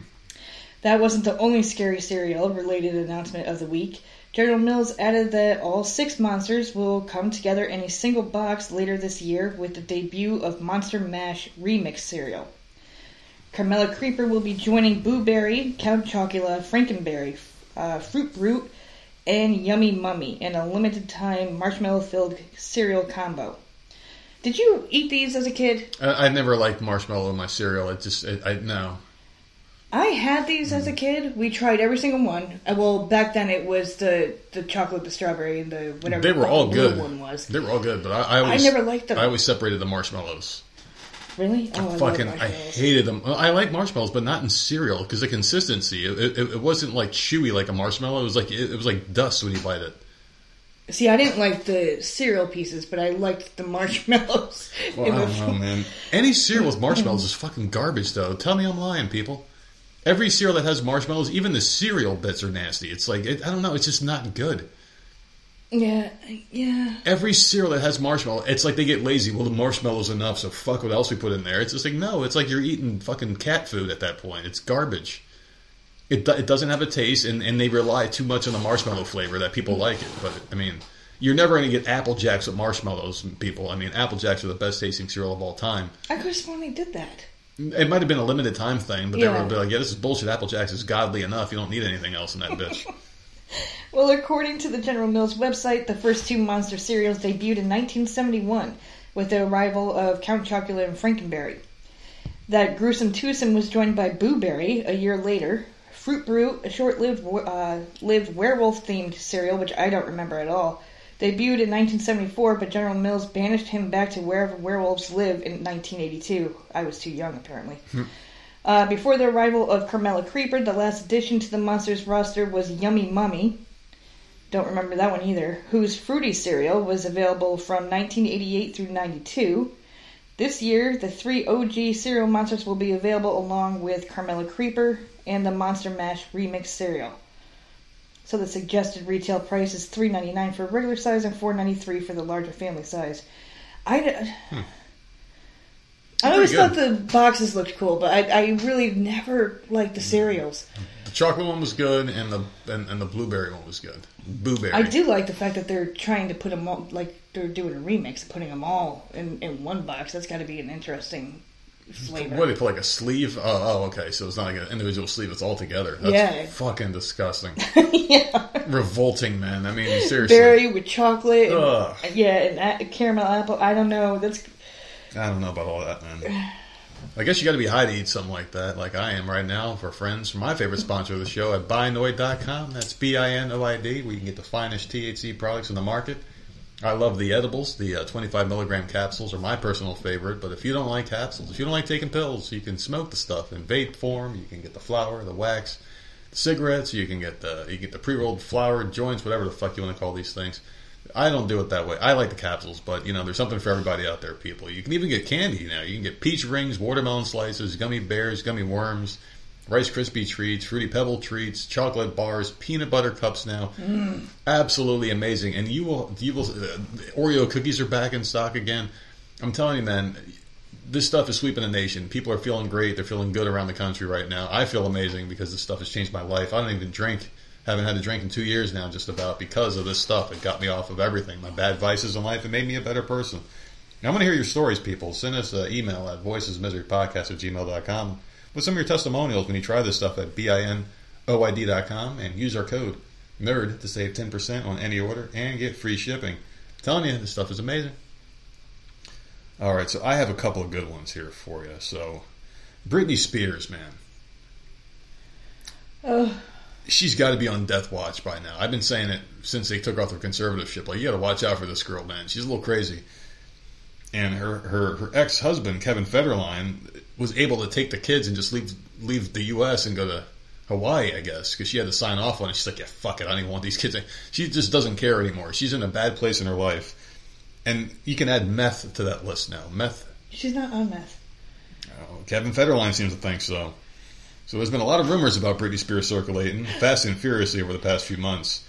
That wasn't the only scary cereal related announcement of the week. General Mills added that all six monsters will come together in a single box later this year with the debut of Monster Mash Remix cereal. Carmella Creeper will be joining Boo Berry, Count Chocula, Frankenberry, uh, Fruit Brute, and Yummy Mummy in a limited time marshmallow filled cereal combo. Did you eat these as a kid? I, I never liked marshmallow in my cereal. It just, it, I no. I had these as a kid. We tried every single one. Uh, Well, back then it was the the chocolate, the strawberry, and the whatever. They were the all blue good. One was They were all good, but I, I always, never liked them. I always separated the marshmallows. really. Oh, I love Fucking, I marshmallows. hated them. I like marshmallows, but not in cereal because the consistency. It, it, it wasn't like chewy like a marshmallow. It was like it, it was like dust when you bite it. See, I didn't like the cereal pieces, but I liked the marshmallows. Well, I don't know, man. Any cereal with marshmallows is fucking garbage, though. Tell me I'm lying, people. Every cereal that has marshmallows, even the cereal bits are nasty. It's like it, I don't know. It's just not good. Yeah, yeah. Every cereal that has marshmallow, it's like they get lazy. Well, the marshmallow's enough, so fuck what else we put in there. It's just like no. It's like you're eating fucking cat food at that point. It's garbage. It, it doesn't have a taste, and, and they rely too much on the marshmallow flavor that people like it. But I mean, you're never going to get Apple Jacks with marshmallows, people. I mean, Apple Jacks are the best tasting cereal of all time. I could have sworn they did that. It might have been a limited time thing, but they Yeah. were like, "Yeah, this is bullshit. Apple Jacks is godly enough. You don't need anything else in that bitch." Well, according to the General Mills website, the first two monster cereals debuted in 1971 with the arrival of Count Chocula and Frankenberry. That gruesome twosome was joined by Boo Berry a year later. Fruit Brute, a short-lived uh, lived werewolf-themed cereal, which I don't remember at all, debuted in 1974, but General Mills banished him back to wherever werewolves live in 1982. I was too young, apparently. Uh, before the arrival of Carmella Creeper, the last addition to the Monsters roster was Yummy Mummy. Don't remember that one either. Whose fruity cereal was available from 1988 through 92. This year, the three OG cereal monsters will be available along with Carmella Creeper and the Monster Mash Remix cereal. So the suggested retail price is $3.99 for regular size and $4.93 for the larger family size. I hmm. I always thought the boxes looked cool, but I, I really never liked the cereals. the chocolate one was good, and the and, and the blueberry one was good. Blueberry. I do like the fact that they're trying to put them all, like they're doing a remix, of putting them all in, in one box. That's got to be an interesting flavor. What they put like a sleeve? Oh, oh, okay. So it's not like an individual sleeve; it's all together. That's Yeah. fucking disgusting, yeah, revolting, man. I mean, seriously. berry with chocolate. And, Ugh. yeah, and a- caramel apple. I don't know. That's I don't know about all that, man. I guess you got to be high to eat something like that, like I am right now for friends. My favorite sponsor of the show at binoid.com. That's B I N O I D, We can get the finest THC products in the market. I love the edibles. The uh, 25 milligram capsules are my personal favorite. But if you don't like capsules, if you don't like taking pills, you can smoke the stuff in vape form. You can get the flower, the wax, the cigarettes. You can get the you get the pre-rolled flower joints, whatever the fuck you want to call these things. I don't do it that way. I like the capsules, but you know, there's something for everybody out there, people. You can even get candy now. You can get peach rings, watermelon slices, gummy bears, gummy worms, Rice Krispie treats, Fruity Pebble treats, chocolate bars, peanut butter cups now. Absolutely amazing. And you will, you will, uh, Oreo cookies are back in stock again. I'm telling you, man, this stuff is sweeping the nation. People are feeling great. They're feeling good around the country right now. I feel amazing because this stuff has changed my life. I don't even drink. Haven't had a drink in two years now, just about because of this stuff. It got me off of everything. My bad vices in life. It made me a better person. Now, I'm going to hear your stories, people. Send us an email at voicesmiserypodcast at gmail.com with some of your testimonials when you try this stuff at binoid.com and use our code NERD to save 10% on any order and get free shipping. I'm telling you, this stuff is amazing. All right, so I have a couple of good ones here for you. So, Britney Spears, man. uh, She's got to be on death watch by now. I've been saying it since they took off their conservatorship. Like, you got to watch out for this girl, man. She's a little crazy. And her, her, her ex husband, Kevin Federline, was able to take the kids and just leave leave the U.S. and go to Hawaii, I guess, because she had to sign off on it. She's like, yeah, fuck it. I don't even want these kids. She just doesn't care anymore. She's in a bad place in her life. And you can add meth to that list now. Meth she's not on meth. Oh, Kevin Federline seems to think so. So there's been a lot of rumors about Britney Spears circulating fast and furiously over the past few months.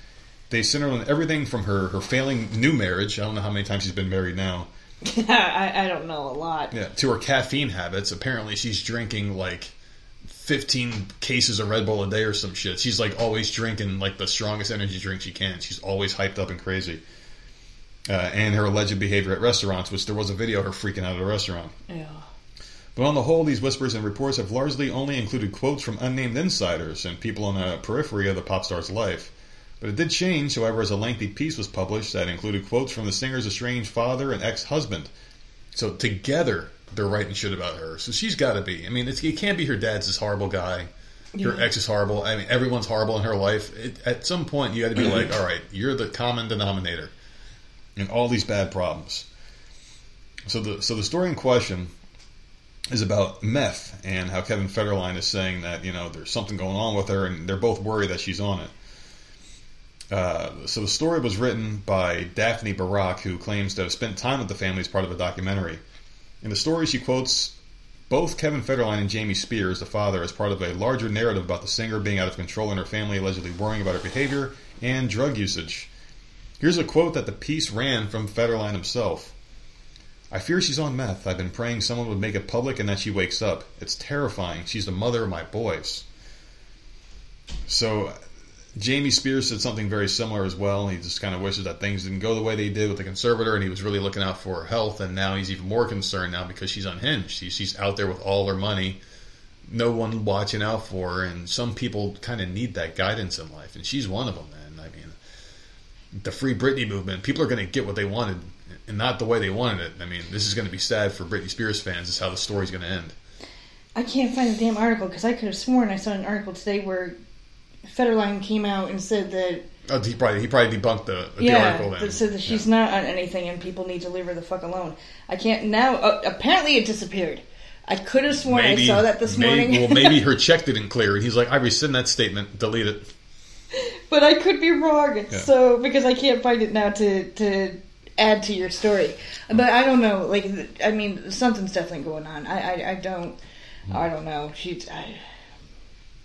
They center on everything from her, her failing new marriage. I don't know how many times she's been married now. I, I don't know a lot. Yeah, to her caffeine habits. Apparently, she's drinking like 15 cases of Red Bull a day or some shit. She's like always drinking like the strongest energy drink she can. She's always hyped up and crazy. Uh, and her alleged behavior at restaurants, which there was a video of her freaking out at a restaurant. Yeah. But on the whole, these whispers and reports have largely only included quotes from unnamed insiders and people on the periphery of the pop star's life. But it did change, however, as a lengthy piece was published that included quotes from the singer's estranged father and ex-husband. So together, they're writing shit about her. So she's got to be. I mean, it's, it can't be her dad's this horrible guy. Her Yeah. ex is horrible. I mean, everyone's horrible in her life. It, at some point, you got to be like, all right, you're the common denominator in all these bad problems. So the so the story in question is about meth and how Kevin Federline is saying that you know there's something going on with her, and they're both worried that she's on it. Uh, so the story was written by Daphne Barak, who claims to have spent time with the family as part of a documentary. In the story, she quotes both Kevin Federline and Jamie Spears, the father, as part of a larger narrative about the singer being out of control and her family allegedly worrying about her behavior and drug usage. Here's a quote that the piece ran from Federline himself. I fear she's on meth. I've been praying someone would make it public and that she wakes up. It's terrifying. She's the mother of my boys. So, Jamie Spears said something very similar as well. He just kind of wishes that things didn't go the way they did with the conservator, and he was really looking out for her health. And now he's even more concerned now because she's unhinged. She's, she's out there with all her money, no one watching out for her, and some people kind of need that guidance in life, and she's one of them. Man, I mean, the Free Britney movement, people are going to get what they wanted, and not the way they wanted it. I mean, this is going to be sad for Britney Spears fans. Is how the story's going to end. I can't find the damn article because I could have sworn I saw an article today where Federline came out and said that Oh, he probably he probably debunked the, the yeah, article. Then. that said that she's Yeah. not on anything and people need to leave her the fuck alone. I can't now. Uh, apparently, it disappeared. I could have sworn I saw that this maybe, morning. well, maybe her check didn't clear, and he's like, "I rescind that statement. Delete it." but I could be wrong. So because I can't find it now to to add to your story. But I don't know. Like I mean, something's definitely going on. I I, I don't I don't know. She's I,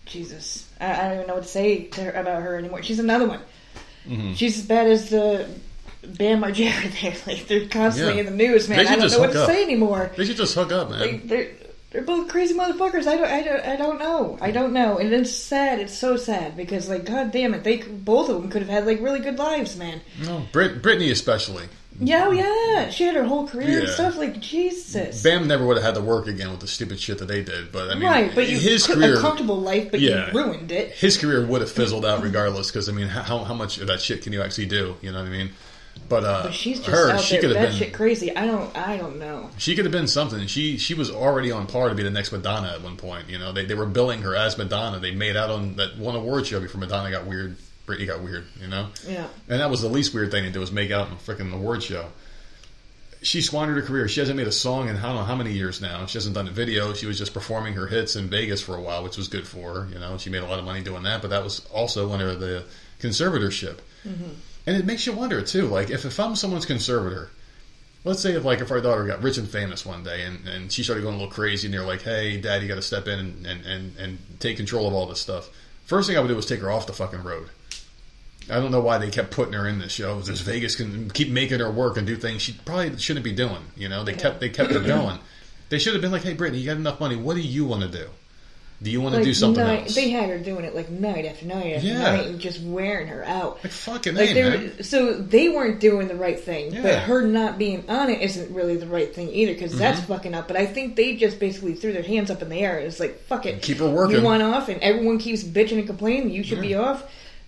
Jesus. I, I don't even know what to say to her, about her anymore. She's another one. Mhm. She's as bad as the Bam Margera. They're like they're constantly Yeah. in the news, man. I don't know what to up. say anymore. They should just hook up, man. Like they're they're both crazy motherfuckers. I don't I don't I don't know. I don't know. And it's sad. It's so sad because like god damn it, they both of them could have had like really good lives, man. no, Brit, Britney especially. Yeah, oh yeah. She had her whole career and Yeah. stuff. Like Jesus. Bam never would have had to work again with the stupid shit that they did. But I mean, right, but you his career, a comfortable life, but Yeah. you ruined it. his career would have fizzled out regardless. Because I mean, how how much of that shit can you actually do? You know what I mean? But, uh, But she's just her, out she there could have been. crazy. I don't I don't know. She could have been something. She she was already on par to be the next Madonna at one point. You know, they they were billing her as Madonna. They made out on that one award show before Madonna got weird. Britney got weird. You know, Yeah. and that was the least weird thing to do was make out in a freaking award show. She squandered her career. She hasn't made a song in I don't know how many years now. She hasn't done a video. She was just performing her hits in Vegas for a while, which was good for her. You know, she made a lot of money doing that, but that was also under the conservatorship. Mm-hmm. And it makes you wonder too, like if, if I'm someone's conservator, let's say if like if our daughter got rich and famous one day and, and she started going a little crazy and they're like, Hey, dad, you gotta step in and, and, and, and take control of all this stuff. First thing I would do was take her off the fucking road. I don't know why they kept putting her in this show. This Vegas can keep making her work and do things she probably shouldn't be doing. You know, they kept they kept her going. They should have been like, "Hey, Britney, you got enough money. What do you want to do? Do you want to Like do something night, else?" They had her doing it like night after night after Yeah. night and just wearing her out. like fucking Like hey, they were, so they weren't doing the right thing, Yeah. but her not being on it isn't really the right thing either because that's Mm-hmm. fucking up. But I think they just basically threw their hands up in the air. It's like fuck it, Keep her working. You want off, and everyone keeps bitching and complaining. You should be off.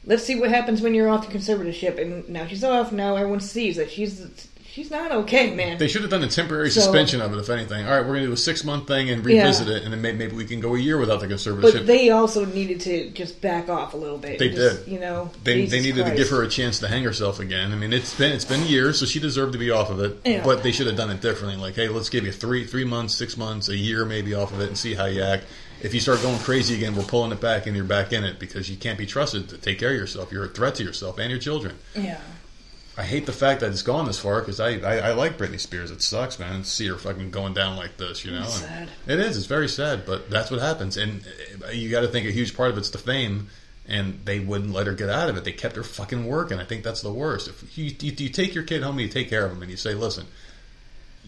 Let's see what happens when you're off the conservatorship. And now she's off. Now everyone sees that she's she's not okay, man. They should have done a temporary So- suspension of it, if anything. All right, we're going to do a six month thing and Yeah. revisit it, and then maybe, maybe we can go a year without the conservatorship. but they also needed to just back off a little bit. They Just, did. You know, They, they needed to give her a chance to hang herself again. I mean, it's been it's been years, so she deserved to be off of it. Yeah. But they should have done it differently. Like, hey, let's give you three three months, six months, a year maybe off of it, and see how you act. If you start going crazy again, we're pulling it back, and you're back in it because you can't be trusted to take care of yourself. You're a threat to yourself and your children. Yeah. I hate the fact that it's gone this far because I, I I like Britney Spears. It sucks, man. To see her fucking going down like this, you know. It's sad. It is. It's very sad, but that's what happens. And uh, you got to think a huge part of it's the fame, and they wouldn't let her get out of it. They kept her fucking working. I think that's the worst. If you, you, you take your kid home and you take care of him, and you say, "Listen,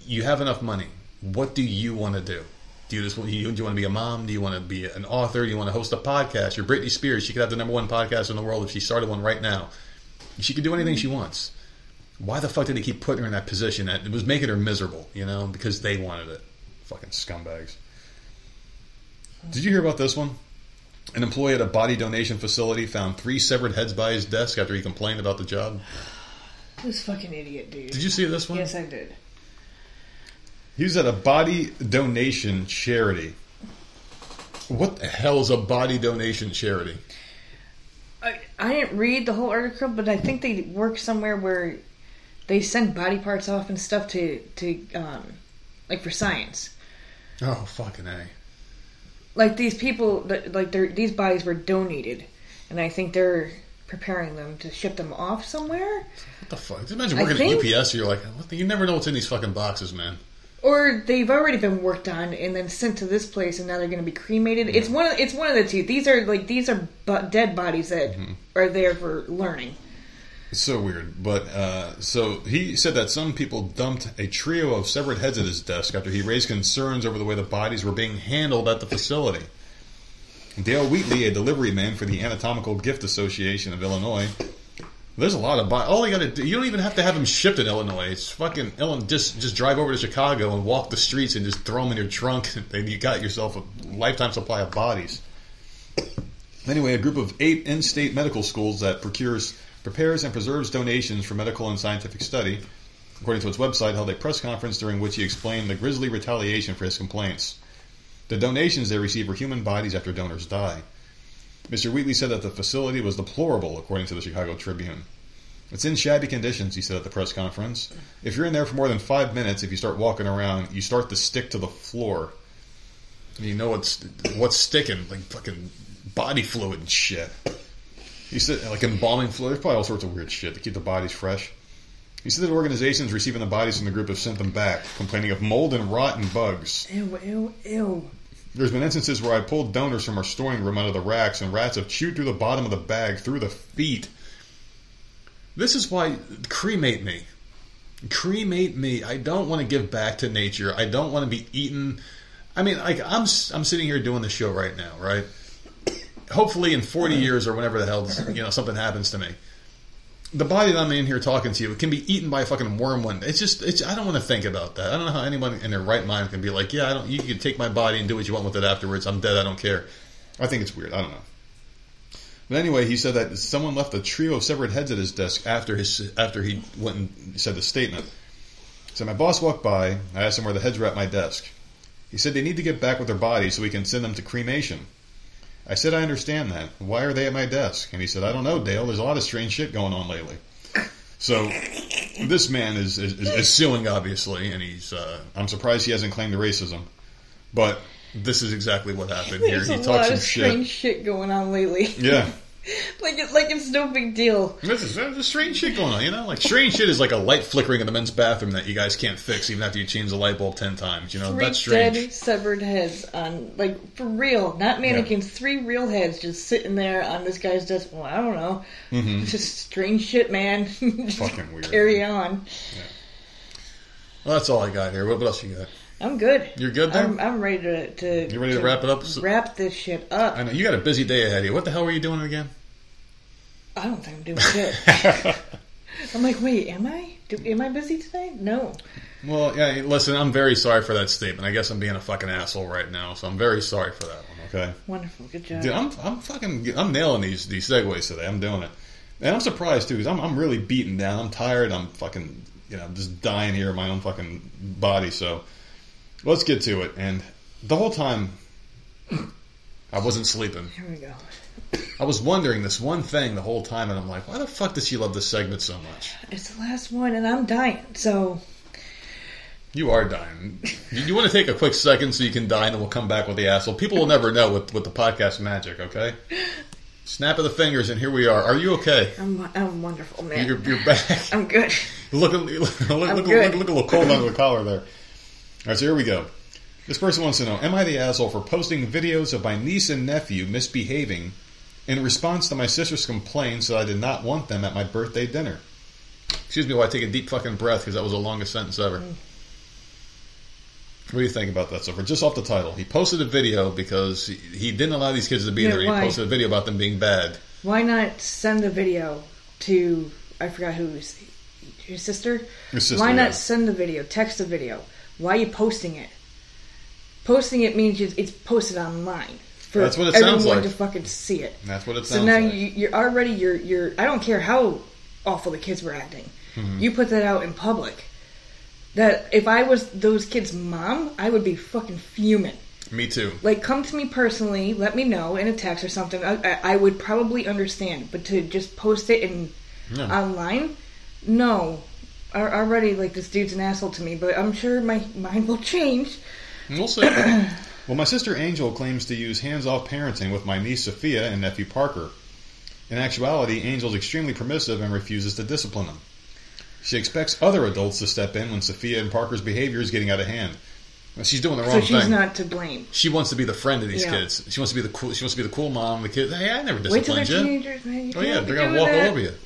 you have enough money. What do you want to do?" Do you just do you, do you want to be a mom? Do you want to be an author? Do you want to host a podcast? You're Britney Spears. She could have the number one podcast in the world if she started one right now. She could do anything she wants. Why the fuck did they keep putting her in that position? That it was making her miserable, you know, because they wanted it. Fucking scumbags. Did you hear about this one? An employee at a body donation facility found three severed heads by his desk after he complained about the job. This fucking idiot, dude. Did you see this one? Yes, I did. He was at a body donation charity. What the hell is a body donation charity? I, I didn't read the whole article, but I think they work somewhere where they send body parts off and stuff to to um, like for science. Oh, fucking a. Like these people, like these bodies were donated, and I think they're preparing them to ship them off somewhere. What the fuck? Just imagine working think- at UPS. And you're like, what you never know what's in these fucking boxes, man. Or they've already been worked on and then sent to this place, and now they're going to be cremated. It's one. Of, it's one of the two. These are like these are bu- dead bodies that are there for learning. It's so weird. But uh, so he said that some people dumped a trio of severed heads at his desk after he raised concerns over the way the bodies were being handled at the facility. Dale Wheatley, a delivery man for the Anatomical Gift Association of Illinois. There's a lot of bodies. All you got to do, you don't even have to have them shipped in Illinois. It's fucking Illinois. Just just drive over to Chicago and walk the streets and just throw them in your trunk, and you got yourself a lifetime supply of bodies. Anyway, a group of eight in-state medical schools that procures, prepares, and preserves donations for medical and scientific study, according to its website, held a press conference during which he explained the grisly retaliation for his complaints. The donations they receive are human bodies after donors die. Mr. Wheatley said that the facility was deplorable, according to the Chicago Tribune. It's in shabby conditions, he said at the press conference. If you're in there for more than five minutes, if you start walking around, you start to stick to the floor. And you know what's what's sticking, like fucking body fluid and shit. He said, like embalming fluid, there's probably all sorts of weird shit to keep the bodies fresh. He said that organizations receiving the bodies from the group have sent them back, complaining of mold and rot and bugs. Ew, ew, ew. There's been instances where I pulled donors from our storing room out of the racks, and rats have chewed through the bottom of the bag through the feet. This is why cremate me. Cremate me. I don't want to give back to nature. I don't want to be eaten. I mean, like I'm I'm sitting here doing the show right now, right? Hopefully, in 40 years or whenever the hell you know something happens to me, the body that I'm in here talking to you can be eaten by a fucking worm one. It's just, it's, I don't want to think about that. I don't know how anyone in their right mind can be like, yeah, I don't. You can take my body and do what you want with it afterwards. I'm dead. I don't care. I think it's weird. I don't know. But anyway, he said that someone left a trio of severed heads at his desk after his after he went and said the statement. So my boss walked by. I asked him where the heads were at my desk. He said they need to get back with their bodies so we can send them to cremation. I said I understand that. Why are they at my desk? And he said I don't know, Dale. There's a lot of strange shit going on lately. So this man is is, is, suing obviously, and he's. Uh, I'm surprised he hasn't claimed the racism, but this is exactly what happened here. There's He a talks lot some of strange shit going on lately. Yeah. like it, like it's no big deal. This is there's strange shit going on, you know? Like strange shit is like a light flickering in the men's bathroom that you guys can't fix even after you change the light bulb ten times. You know, Three that's strange. dead severed heads on like for real, not mannequins. Three real heads just sitting there on this guy's desk. Well, I don't know. Mhm. It's just strange shit, man. Fucking weird. Carry on. Well, that's all I got here. What, what else you got? I'm good. You're good there? I'm, I'm ready to, to. You ready to wrap it up? Wrap this shit up. I know you got a busy day ahead of you. What the hell were you doing again? I don't think I'm doing shit. I'm like, wait, am I? Do, am I busy today? No. Well, yeah. Listen, I'm very sorry for that statement. I guess I'm being a fucking asshole right now, so I'm very sorry for that one. Okay. Wonderful. Good job. Dude, I'm I'm fucking I'm nailing these these segues today. I'm doing it, and I'm surprised too because I'm I'm really beaten down. I'm tired. I'm fucking you know just dying here in my own fucking body. So let's get to it. And the whole time I wasn't sleeping. Here we go. I was wondering this one thing the whole time, and I'm like, why the fuck does she love this segment so much? It's the last one, and I'm dying. So You are dying. You, you want to take a quick second so you can die, and then we'll come back with the asshole. People will never know with with the podcast magic. Okay. Snap of the fingers, and here we are. Are you okay? I'm I'm wonderful, man. You're, you're back. I'm good. Look, look, look, look, look, good. look a little cold under the collar there. All right, so here we go. This person wants to know: Am I the asshole for posting videos of my niece and nephew misbehaving in response to my sister's complaints that I did not want them at my birthday dinner? Excuse me while I take a deep fucking breath because that was the longest sentence ever. Mm. What do you think about that so far? Just off the title, he posted a video because he, he didn't allow these kids to be Yeah, there. He why? posted a video about them being bad. Why not send the video to I forgot who's your sister? Your sister, Why not send the video? Text the video. Why are you posting it? Posting it means it's posted online for That's what it everyone sounds like. to fucking see it. That's what it So sounds now like. you, you're already you're you're. I don't care how awful the kids were acting. Mm-hmm. You put that out in public. That if I was those kids' mom, I would be fucking fuming. Me too. Like, come to me personally, let me know in a text or something. I, I, I would probably understand, but to just post it in online, no. Al- Already, like this dude's an asshole to me, but I'm sure my mind will change. We'll see. well, my sister Angel claims to use hands-off parenting with my niece Sophia and nephew Parker. In actuality, Angel's extremely permissive and refuses to discipline them. She expects other adults to step in when Sophia and Parker's behavior is getting out of hand. She's doing the wrong So she's thing. She's not to blame. she wants to be the friend of these Yeah. kids. She wants to be the cool. She wants to be the cool mom. The kid. Hey, I never Wait till they're you. teenagers, man. You Oh yeah, they're gonna walk that. all over you.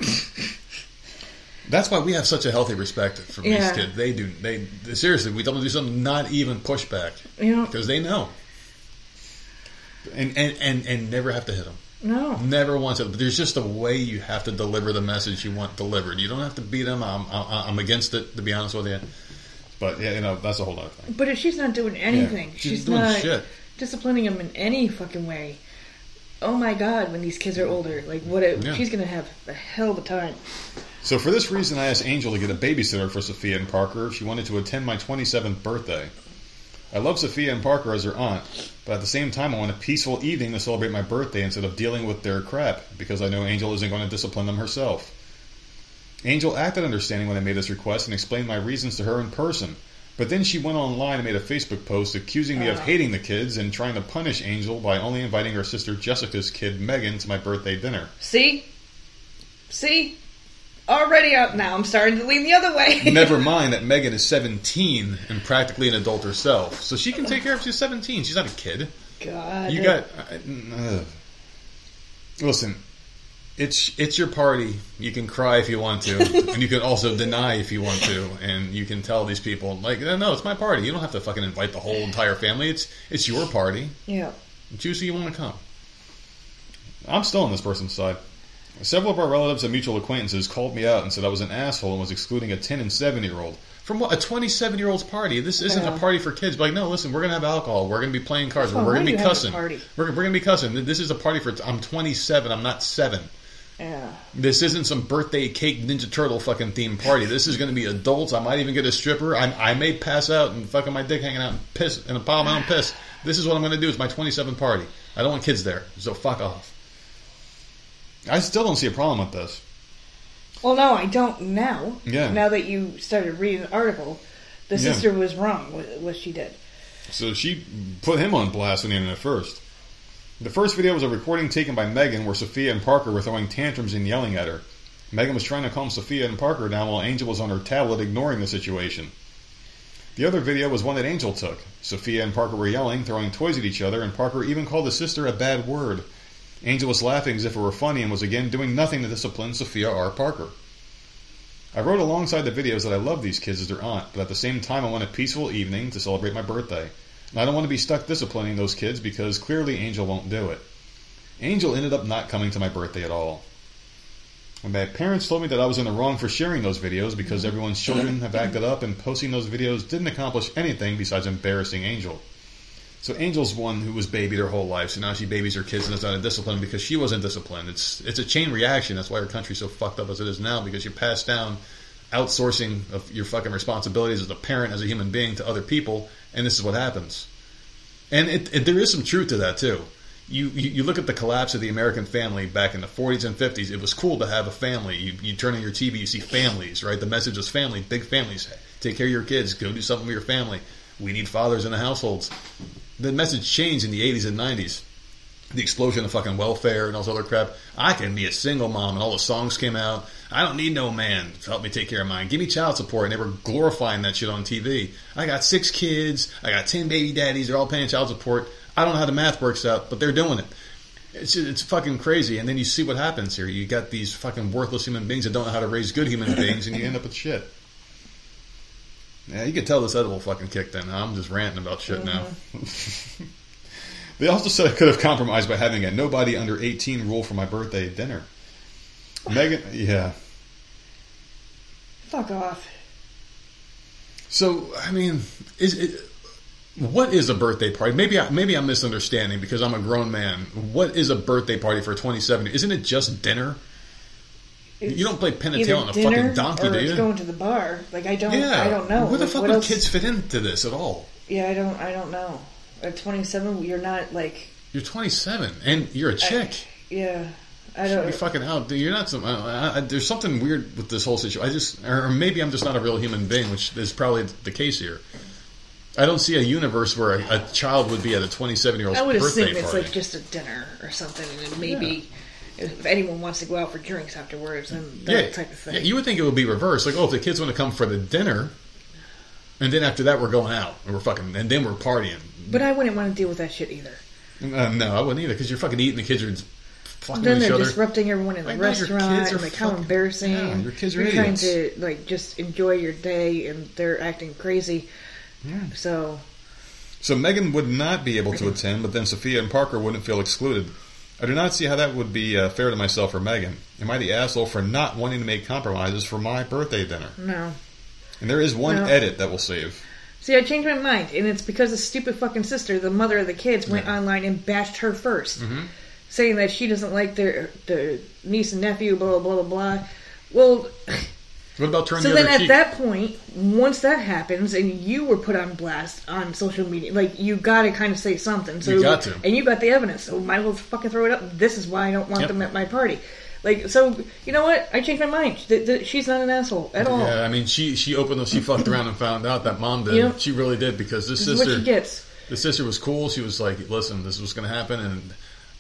That's why we have such a healthy respect for these kids. They do. They seriously. We don't do something, not even push back You know, because they know, and and and and never have to hit them. no. Never once. But there's just a way you have to deliver the message you want delivered. You don't have to beat them. I'm I'm, I'm against it to be honest with you. But yeah, you know that's a whole other thing. But if she's not doing anything, she's she's, doing not shit. disciplining them in any fucking way. Oh my god, when these kids are older, like what? A, Yeah. She's gonna have a hell of a time. So for this reason, I asked Angel to get a babysitter for Sophia and Parker if she wanted to attend my 27th birthday. I love Sophia and Parker as her aunt, but at the same time, I want a peaceful evening to celebrate my birthday instead of dealing with their crap because I know Angel isn't going to discipline them herself. Angel acted understanding when I made this request and explained my reasons to her in person. But then she went online and made a Facebook post accusing me of Oh. hating the kids and trying to punish Angel by only inviting her sister Jessica's kid Megan to my birthday dinner. See, see, already out now. I'm starting to lean the other way. Never mind that Megan is 17 and practically an adult herself, so she can take care of. She's 17. She's not a kid. God, You got. Uh, uh, listen, it's it's your party. You can cry if you want to, and you can also deny if you want to, and you can tell these people like, no, no, it's my party. You don't have to fucking invite the whole entire family. It's it's your party. yeah. Choose who you want to come. I'm still on this person's side. Several of our relatives and mutual acquaintances called me out and said I was an asshole and was excluding a 10 and 7 year old. From what? A 27 year old's party. This isn't a party for kids. But like, no, listen, we're going to have alcohol. We're going to be playing cards. Oh, we're going to be you have a cussing. We're, we're going to be cussing. This is a party for. I'm 27. I'm not 7. Yeah. This isn't some birthday cake Ninja Turtle fucking themed party. This is going to be adults. I might even get a stripper. I, I may pass out and fucking my dick hanging out and piss in a pile of my own piss. This is what I'm going to do. It's my 27 party. I don't want kids there, so fuck off. I still don't see a problem with this. Well, no, I don't now. Yeah. Now that you started reading the article, the Yeah. sister was wrong with what she did. So she put him on blast on the internet first. The first video was a recording taken by Megan where Sophia and Parker were throwing tantrums and yelling at her. Megan was trying to calm Sophia and Parker down while Angel was on her tablet ignoring the situation. The other video was one that Angel took. Sophia and Parker were yelling, throwing toys at each other, and Parker even called his sister a bad word. Angel was laughing as if it were funny and was again doing nothing to discipline Sophia R. Parker. I wrote alongside the videos that I love these kids as their aunt, but at the same time I want a peaceful evening to celebrate my birthday. And I don't want to be stuck disciplining those kids because clearly Angel won't do it. Angel ended up not coming to my birthday at all. And my parents told me that I was in the wrong for sharing those videos because everyone's children have acted up and posting those videos didn't accomplish anything besides embarrassing Angel. So Angel's one who was babied her whole life, so now she babies her kids and is not a discipline because she wasn't disciplined. It's it's a chain reaction. That's why our country's so fucked up as it is now because you pass down outsourcing of your fucking responsibilities as a parent, as a human being to other people, and this is what happens. And it, it, there is some truth to that too. You, you you look at the collapse of the American family back in the 40s and 50s. It was cool to have a family. You, you turn on your TV, you see families, right? The message was family, big families. Take care of your kids. Go do something with your family. We need fathers in the households. The message changed in the 80s and 90s. The explosion of fucking welfare and all this other crap. I can be a single mom, and all the songs came out. I don't need no man to help me take care of mine. Give me child support, and they were glorifying that shit on TV. I got six kids. I got ten baby daddies. They're all paying child support. I don't know how the math works out, but they're doing it. It's it's fucking crazy. And then you see what happens here. You got these fucking worthless human beings that don't know how to raise good human beings, and you end up with shit. Yeah, you could tell this edible fucking kicked in. I'm just ranting about shit now. Mm-hmm. they also said I could have compromised by having a nobody under 18 rule for my birthday dinner. Megan, yeah. Fuck off. So I mean, is it? What is a birthday party? Maybe I, maybe I'm misunderstanding because I'm a grown man. What is a birthday party for 27? Isn't it just dinner? You don't play pin and tail on a fucking donkey, or do it's you? going to the bar. Like I don't. yeah, I don't know. Where the Like, fuck would else- kids fit into this at all? Yeah, I don't. I don't know. At 27, you're not like. You're 27 and you're a chick. Yeah, I don't. be fucking out. Dude, You're not some. I, I, there's something weird with this whole situation. I just, or maybe I'm just not a real human being, which is probably the case here. I don't see a universe where a, a child would be at a 27 year old's I would birthday assume it's like just a dinner or something, and maybe if anyone wants to go out for drinks afterwards, and that yeah, type of thing. yeah, you would think it would be reversed. Like, oh, if the kids want to come for the dinner, and then after that we're going out and we're fucking, and then we're partying. but I wouldn't want to deal with that shit either. Uh, no, I wouldn't either because you're fucking eating. The kids are fucking Then they're other. disrupting everyone in the I know, your kids restaurant, are and like how fucking- embarrassing. yeah, your kids are You're trying to like just enjoy your day, and they're acting crazy. Yeah. So So Megan would not be able to attend, but then Sophia and Parker wouldn't feel excluded. I do not see how that would be uh, fair to myself or Megan. Am I the asshole for not wanting to make compromises for my birthday dinner? no. And there is one No. edit that will save. See, I changed my mind, and it's because the stupid fucking sister, the mother of the kids, went Yeah. online and bashed her 1st Mm-hmm. saying that she doesn't like their their niece and nephew, blah blah blah blah blah. Well, What about turning so the then at cheek? that point, once that happens, and you were put on blast on social media, like you got to kind of say something. So You got to. and you got the evidence, so might as well fucking throw it up. This is why I don't want Yep. them at my party. Like, so you know what? I changed my mind. Th- th- she's not an asshole at all. yeah, I mean, she she opened up, she fucked around and found out that mom did. Yep. She really did because this This is what sister, she gets. the sister was cool. She was like, "Listen, this is what's going to happen," and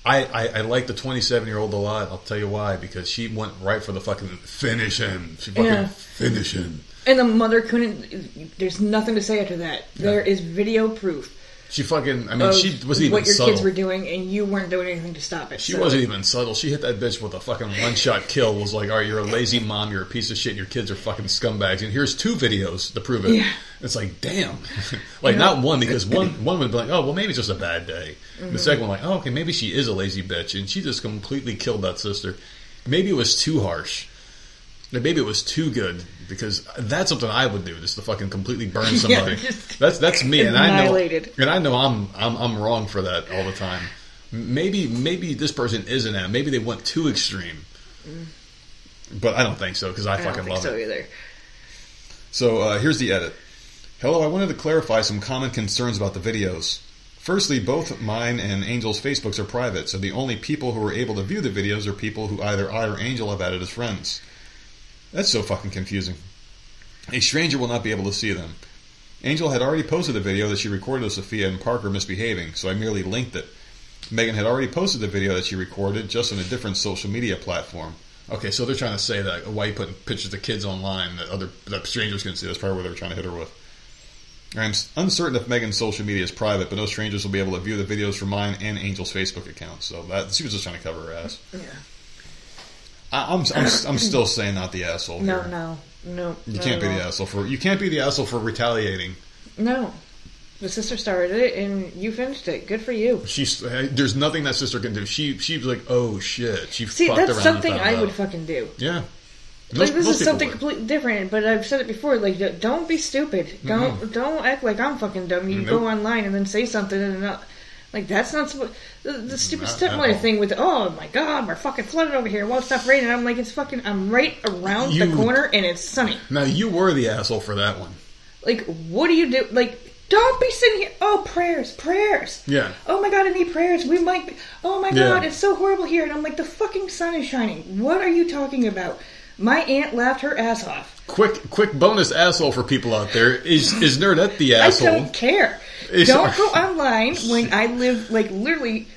I, I, I like the 27 year old a lot. I'll tell you why because she went right for the fucking finish him. She fucking Yeah. finish him. And the mother couldn't. There's nothing to say after that. There is video proof. She fucking. I mean, of she wasn't even what your subtle. kids were doing, and you weren't doing anything to stop it. She so- wasn't even subtle. She hit that bitch with a fucking one shot kill. Was like, all right, you're a lazy mom. You're a piece of shit. Your kids are fucking scumbags. And here's two videos to prove it. Yeah. It's like, damn. like, not one because one one would be like, oh, well, maybe it's just a bad day. Mm-hmm. The second one, like, oh, okay, maybe she is a lazy bitch, and she just completely killed that sister. Maybe it was too harsh. Maybe it was too good because that's something I would do, just to fucking completely burn somebody. just that's that's me, and I know, and I know I'm I'm I'm wrong for that all the time. Maybe maybe this person isn't that. Maybe they went too extreme. But I don't think so because I, I don't fucking think love so it. either. So uh, here's the edit. Hello, I wanted to clarify some common concerns about the videos. Firstly, both mine and Angel's Facebooks are private, so the only people who are able to view the videos are people who either I or Angel have added as friends. That's so fucking confusing. A stranger will not be able to see them. Angel had already posted a video that she recorded of Sophia and Parker misbehaving, so I merely linked it. Megan had already posted the video that she recorded, just on a different social media platform. Okay, so they're trying to say that why you putting pictures of kids online that other that strangers can see. That's probably what they were trying to hit her with. I'm uncertain if Megan's social media is private, but no strangers will be able to view the videos from mine and Angel's Facebook account. So that she was just trying to cover her ass. Yeah. I, I'm, I'm I'm still saying not the asshole. No, here. no, no. You can't be the asshole for you can't be the asshole for retaliating. No. The sister started it, and you finished it. Good for you. She's there's nothing that sister can do. She she's like oh shit. She See, fucked that's something I would fucking do. Yeah. Like this is something would. completely different, but I've said it before. Like, don't be stupid. Don't don't act like I'm fucking dumb. You Nope. go online and then say something and not. Like that's not supposed. The, the stupid stepmother thing with oh my god we're fucking flooded over here. Won't stop raining. I'm like it's fucking. I'm right around You- the corner and it's sunny. Now you were the asshole for that one. Like what do you do? Like don't be sitting here. Oh prayers, prayers. Yeah. Oh my god, I need prayers. We might. Be, oh my Yeah. god, it's so horrible here. And I'm like the fucking sun is shining. What are you talking about? My aunt laughed her ass off. Quick quick bonus asshole for people out there is is Nerdette the asshole? I don't care. It's- don't go online when I live like literally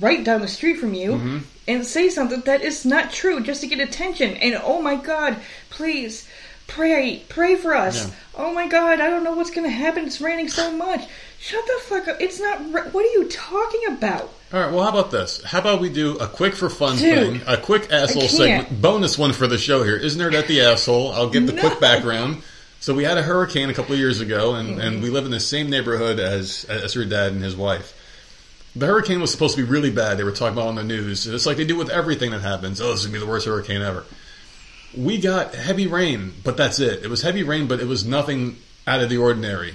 right down the street from you Mm-hmm. and say something that is not true just to get attention. And oh my god, please pray, pray for us. Yeah. Oh my god, I don't know what's going to happen. It's raining so much. Shut the fuck up. It's not. What are you talking about? All right. Well, how about this? How about we do a quick for fun Dude, thing, a quick asshole segment, bonus one for the show here. Isn't Nerdette the asshole? I'll give the No. quick background. So we had a hurricane a couple of years ago, and, and mm-hmm. we live in the same neighborhood as as her dad and his wife. The hurricane was supposed to be really bad. They were talking about on the news. It's like they do with everything that happens. Oh, this is gonna be the worst hurricane ever. We got heavy rain, but that's it. It was heavy rain, but it was nothing out of the ordinary.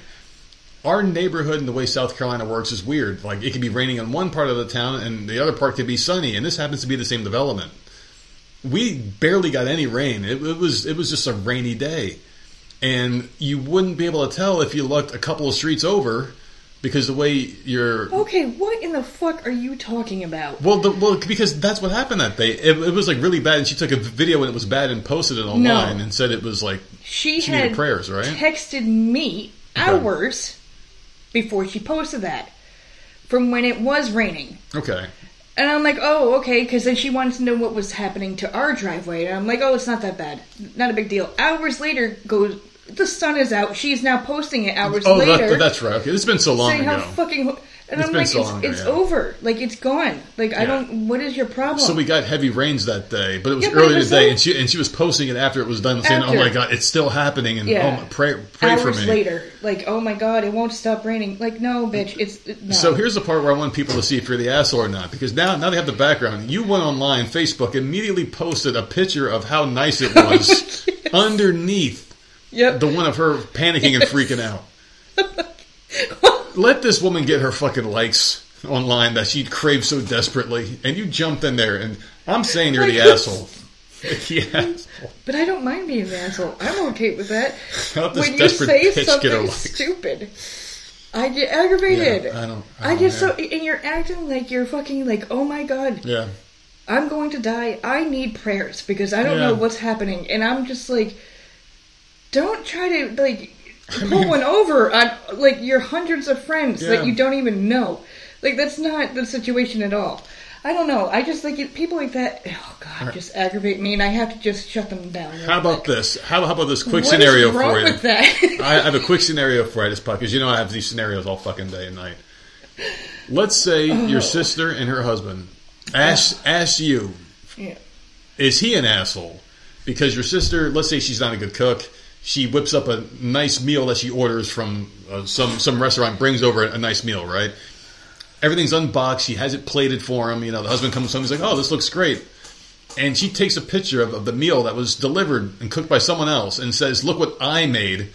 Our neighborhood and the way South Carolina works is weird. Like it could be raining in one part of the town, and the other part could be sunny, and this happens to be the same development. We barely got any rain. It, it was it was just a rainy day and you wouldn't be able to tell if you looked a couple of streets over because the way you're Okay, what in the fuck are you talking about? well, the, well, because that's what happened that day. It, it was like really bad, and she took a video when it was bad and posted it online and said it was like She, She had prayers, right? texted me hours before she posted that from when it was raining. okay, And I'm like, oh, okay, because then she wanted to know what was happening to our driveway. And I'm like, oh, it's not that bad. Not a big deal. Hours later, goes, the sun is out. She's now posting it hours oh, later. that, that's right. Okay, it's been so long saying ago. how fucking. And It's I'm been like, so it's, it's yeah. over. Like, it's gone. Like, I don't. What is your problem? So we got heavy rains that day, but it was Yeah, but it earlier was today, so- and she and she was posting it after it was done, saying, "Oh my god, it's still happening!" And Yeah. oh, my, pray pray for hours me. later, like, oh my god, it won't stop raining. Like, no, bitch, it's no. So here's the part where I want people to see if you're the asshole or not, because now now they have the background. You went online, Facebook, immediately posted a picture of how nice it was underneath yep. the one of her panicking and freaking out. Let this woman get her fucking likes online that she craves so desperately, and you jumped in there, and I'm saying you're the asshole. the asshole. But I don't mind being an asshole. I'm okay with that. When you say get something stupid, I get aggravated. Yeah, I don't- I I, don't get care. so, and you're acting like you're fucking like, oh my god, Yeah. I'm going to die. I need prayers because I don't Yeah. know what's happening, and I'm just like, don't try to like pull one over on like your hundreds of friends Yeah. that you don't even know. Like that's not the situation at all. I don't know. I just like it, people like that. Oh God, just aggravate me, and I have to just shut them down. How about this? How, how about this quick What scenario for you? with that? I have a quick scenario for you, this because you know I have these scenarios all fucking day and night. Let's say Oh. your sister and her husband ask ask you, yeah. is he an asshole? Because your sister, let's say she's not a good cook, she whips up a nice meal that she orders from uh, some some restaurant, brings over a nice meal, right? Everything's unboxed. She has it plated for him. You know, the husband comes home. He's like, "Oh, this looks great." And she takes a picture of, of the meal that was delivered and cooked by someone else and says, Look what I made.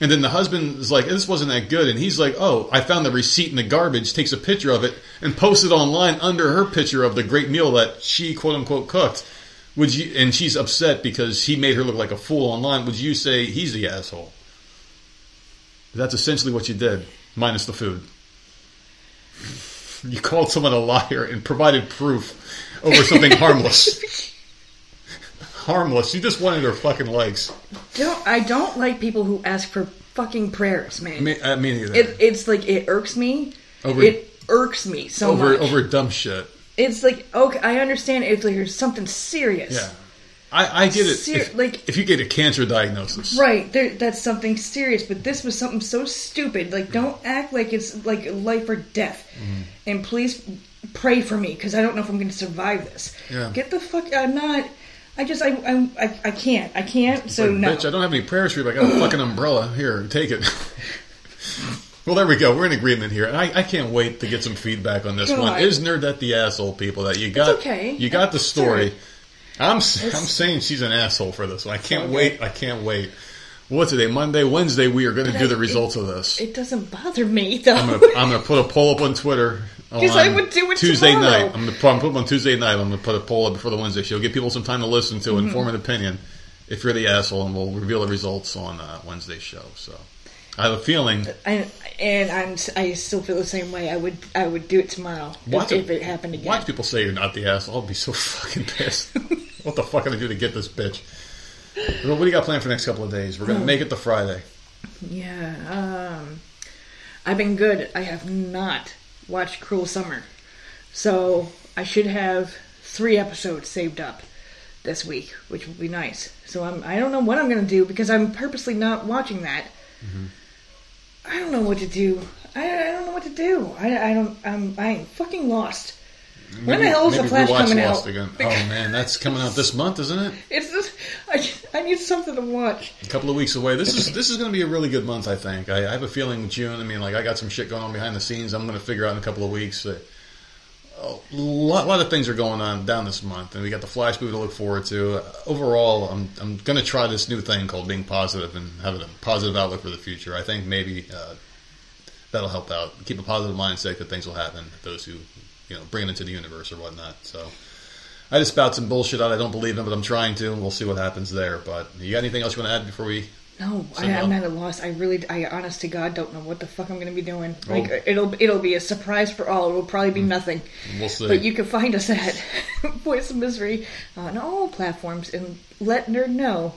And then the husband is like, This wasn't that good. And he's like, Oh, I found the receipt in the garbage, takes a picture of it and posts it online under her picture of the great meal that she quote unquote cooked. Would you and she's upset because he made her look like a fool online, would you say he's the asshole? That's essentially what you did, minus the food. You called someone a liar and provided proof over something harmless. harmless. You just wanted her fucking likes. Don't I don't like people who ask for fucking prayers, man. Me, uh, me neither. it, it's like it irks me. Over- it irks me so over much. over dumb shit. It's like okay, I understand if like there's something serious. Yeah, I, I get it. Ser- if, like- if you get a cancer diagnosis, Right, there, that's something serious, but this was something so stupid. Like, don't act like it's like life or death, Mm-hmm. and please pray for me because I don't know if I'm going to survive this. Yeah. Get the fuck. I'm not. I just. I. I. I, I can't. I can't. So Like, no. bitch, I don't have any prayers for you, but I got a fucking umbrella. Here, take it. well, there we go. We're in agreement here, and I, I can't wait to get some feedback on this God. one. Is Nerdette the asshole people that you got? okay. You got the story. I'm s- I'm saying she's an asshole for this one. I can't Okay. wait. I can't wait. What's today? Monday, Wednesday. We are going to do I- the results of this. It doesn't bother me though. I'm gonna I'm gonna put a poll up on Twitter. 'Cause I would do it Tuesday tomorrow. night. I'm gonna, put- I'm gonna put on Tuesday night. I'm gonna put a poll up before the Wednesday show. Give people some time to listen to, Mm-hmm. inform an opinion. If you're the asshole, and we'll reveal the results on uh, Wednesday's show. So I have a feeling. I, and I'm. I still feel the same way. I would. I would do it tomorrow if, Watch if it happened again. Watch people say you're not the asshole. I'll be so fucking pissed. what the fuck can I do to get this bitch? Well, what do you got planned for the next couple of days? We're Hmm. gonna make it to Friday. Yeah, um, I've been good. I have not watched Cruel Summer, so I should have three episodes saved up this week, which will be nice. So I'm. I don't know what I'm gonna do because I'm purposely not watching that. Mm-hmm. I don't know what to do. I, I don't know what to do. I, I don't. I'm. I'm fucking lost. when the hell is the maybe Flash coming Lost out? again? Oh man, that's coming out this month, isn't it? It's just, I, I need something to watch. A couple of weeks away. This is this is going to be a really good month, I think. I, I have a feeling June. I mean, like I got some shit going on behind the scenes. I'm going to figure out in a couple of weeks. Uh, a lot, lot of things are going on down this month, and we got the Flash movie to look forward to. Overall, I'm I'm going to try this new thing called being positive and having a positive outlook for the future. I think maybe uh, that'll help out. Keep a positive mindset that things will happen. Those who you know bring it into the universe or whatnot. So. I just spout some bullshit out. I don't believe in, but I'm trying to, and we'll see what happens there. But you got anything else you want to add before we No, I, Send I'm out. at a loss. I really, I honest to God don't know what the fuck I'm going to be doing. Like it'll, it'll be a surprise for all. It will probably be nothing. we'll see. But you can find us at Voice of Misery on all platforms and let Nerd know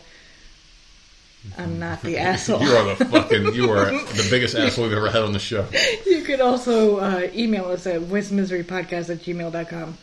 I'm not the asshole. you are the fucking you are the biggest asshole we've ever had on the show. You could also uh, email us at voicemiserypodcast at gmail.com.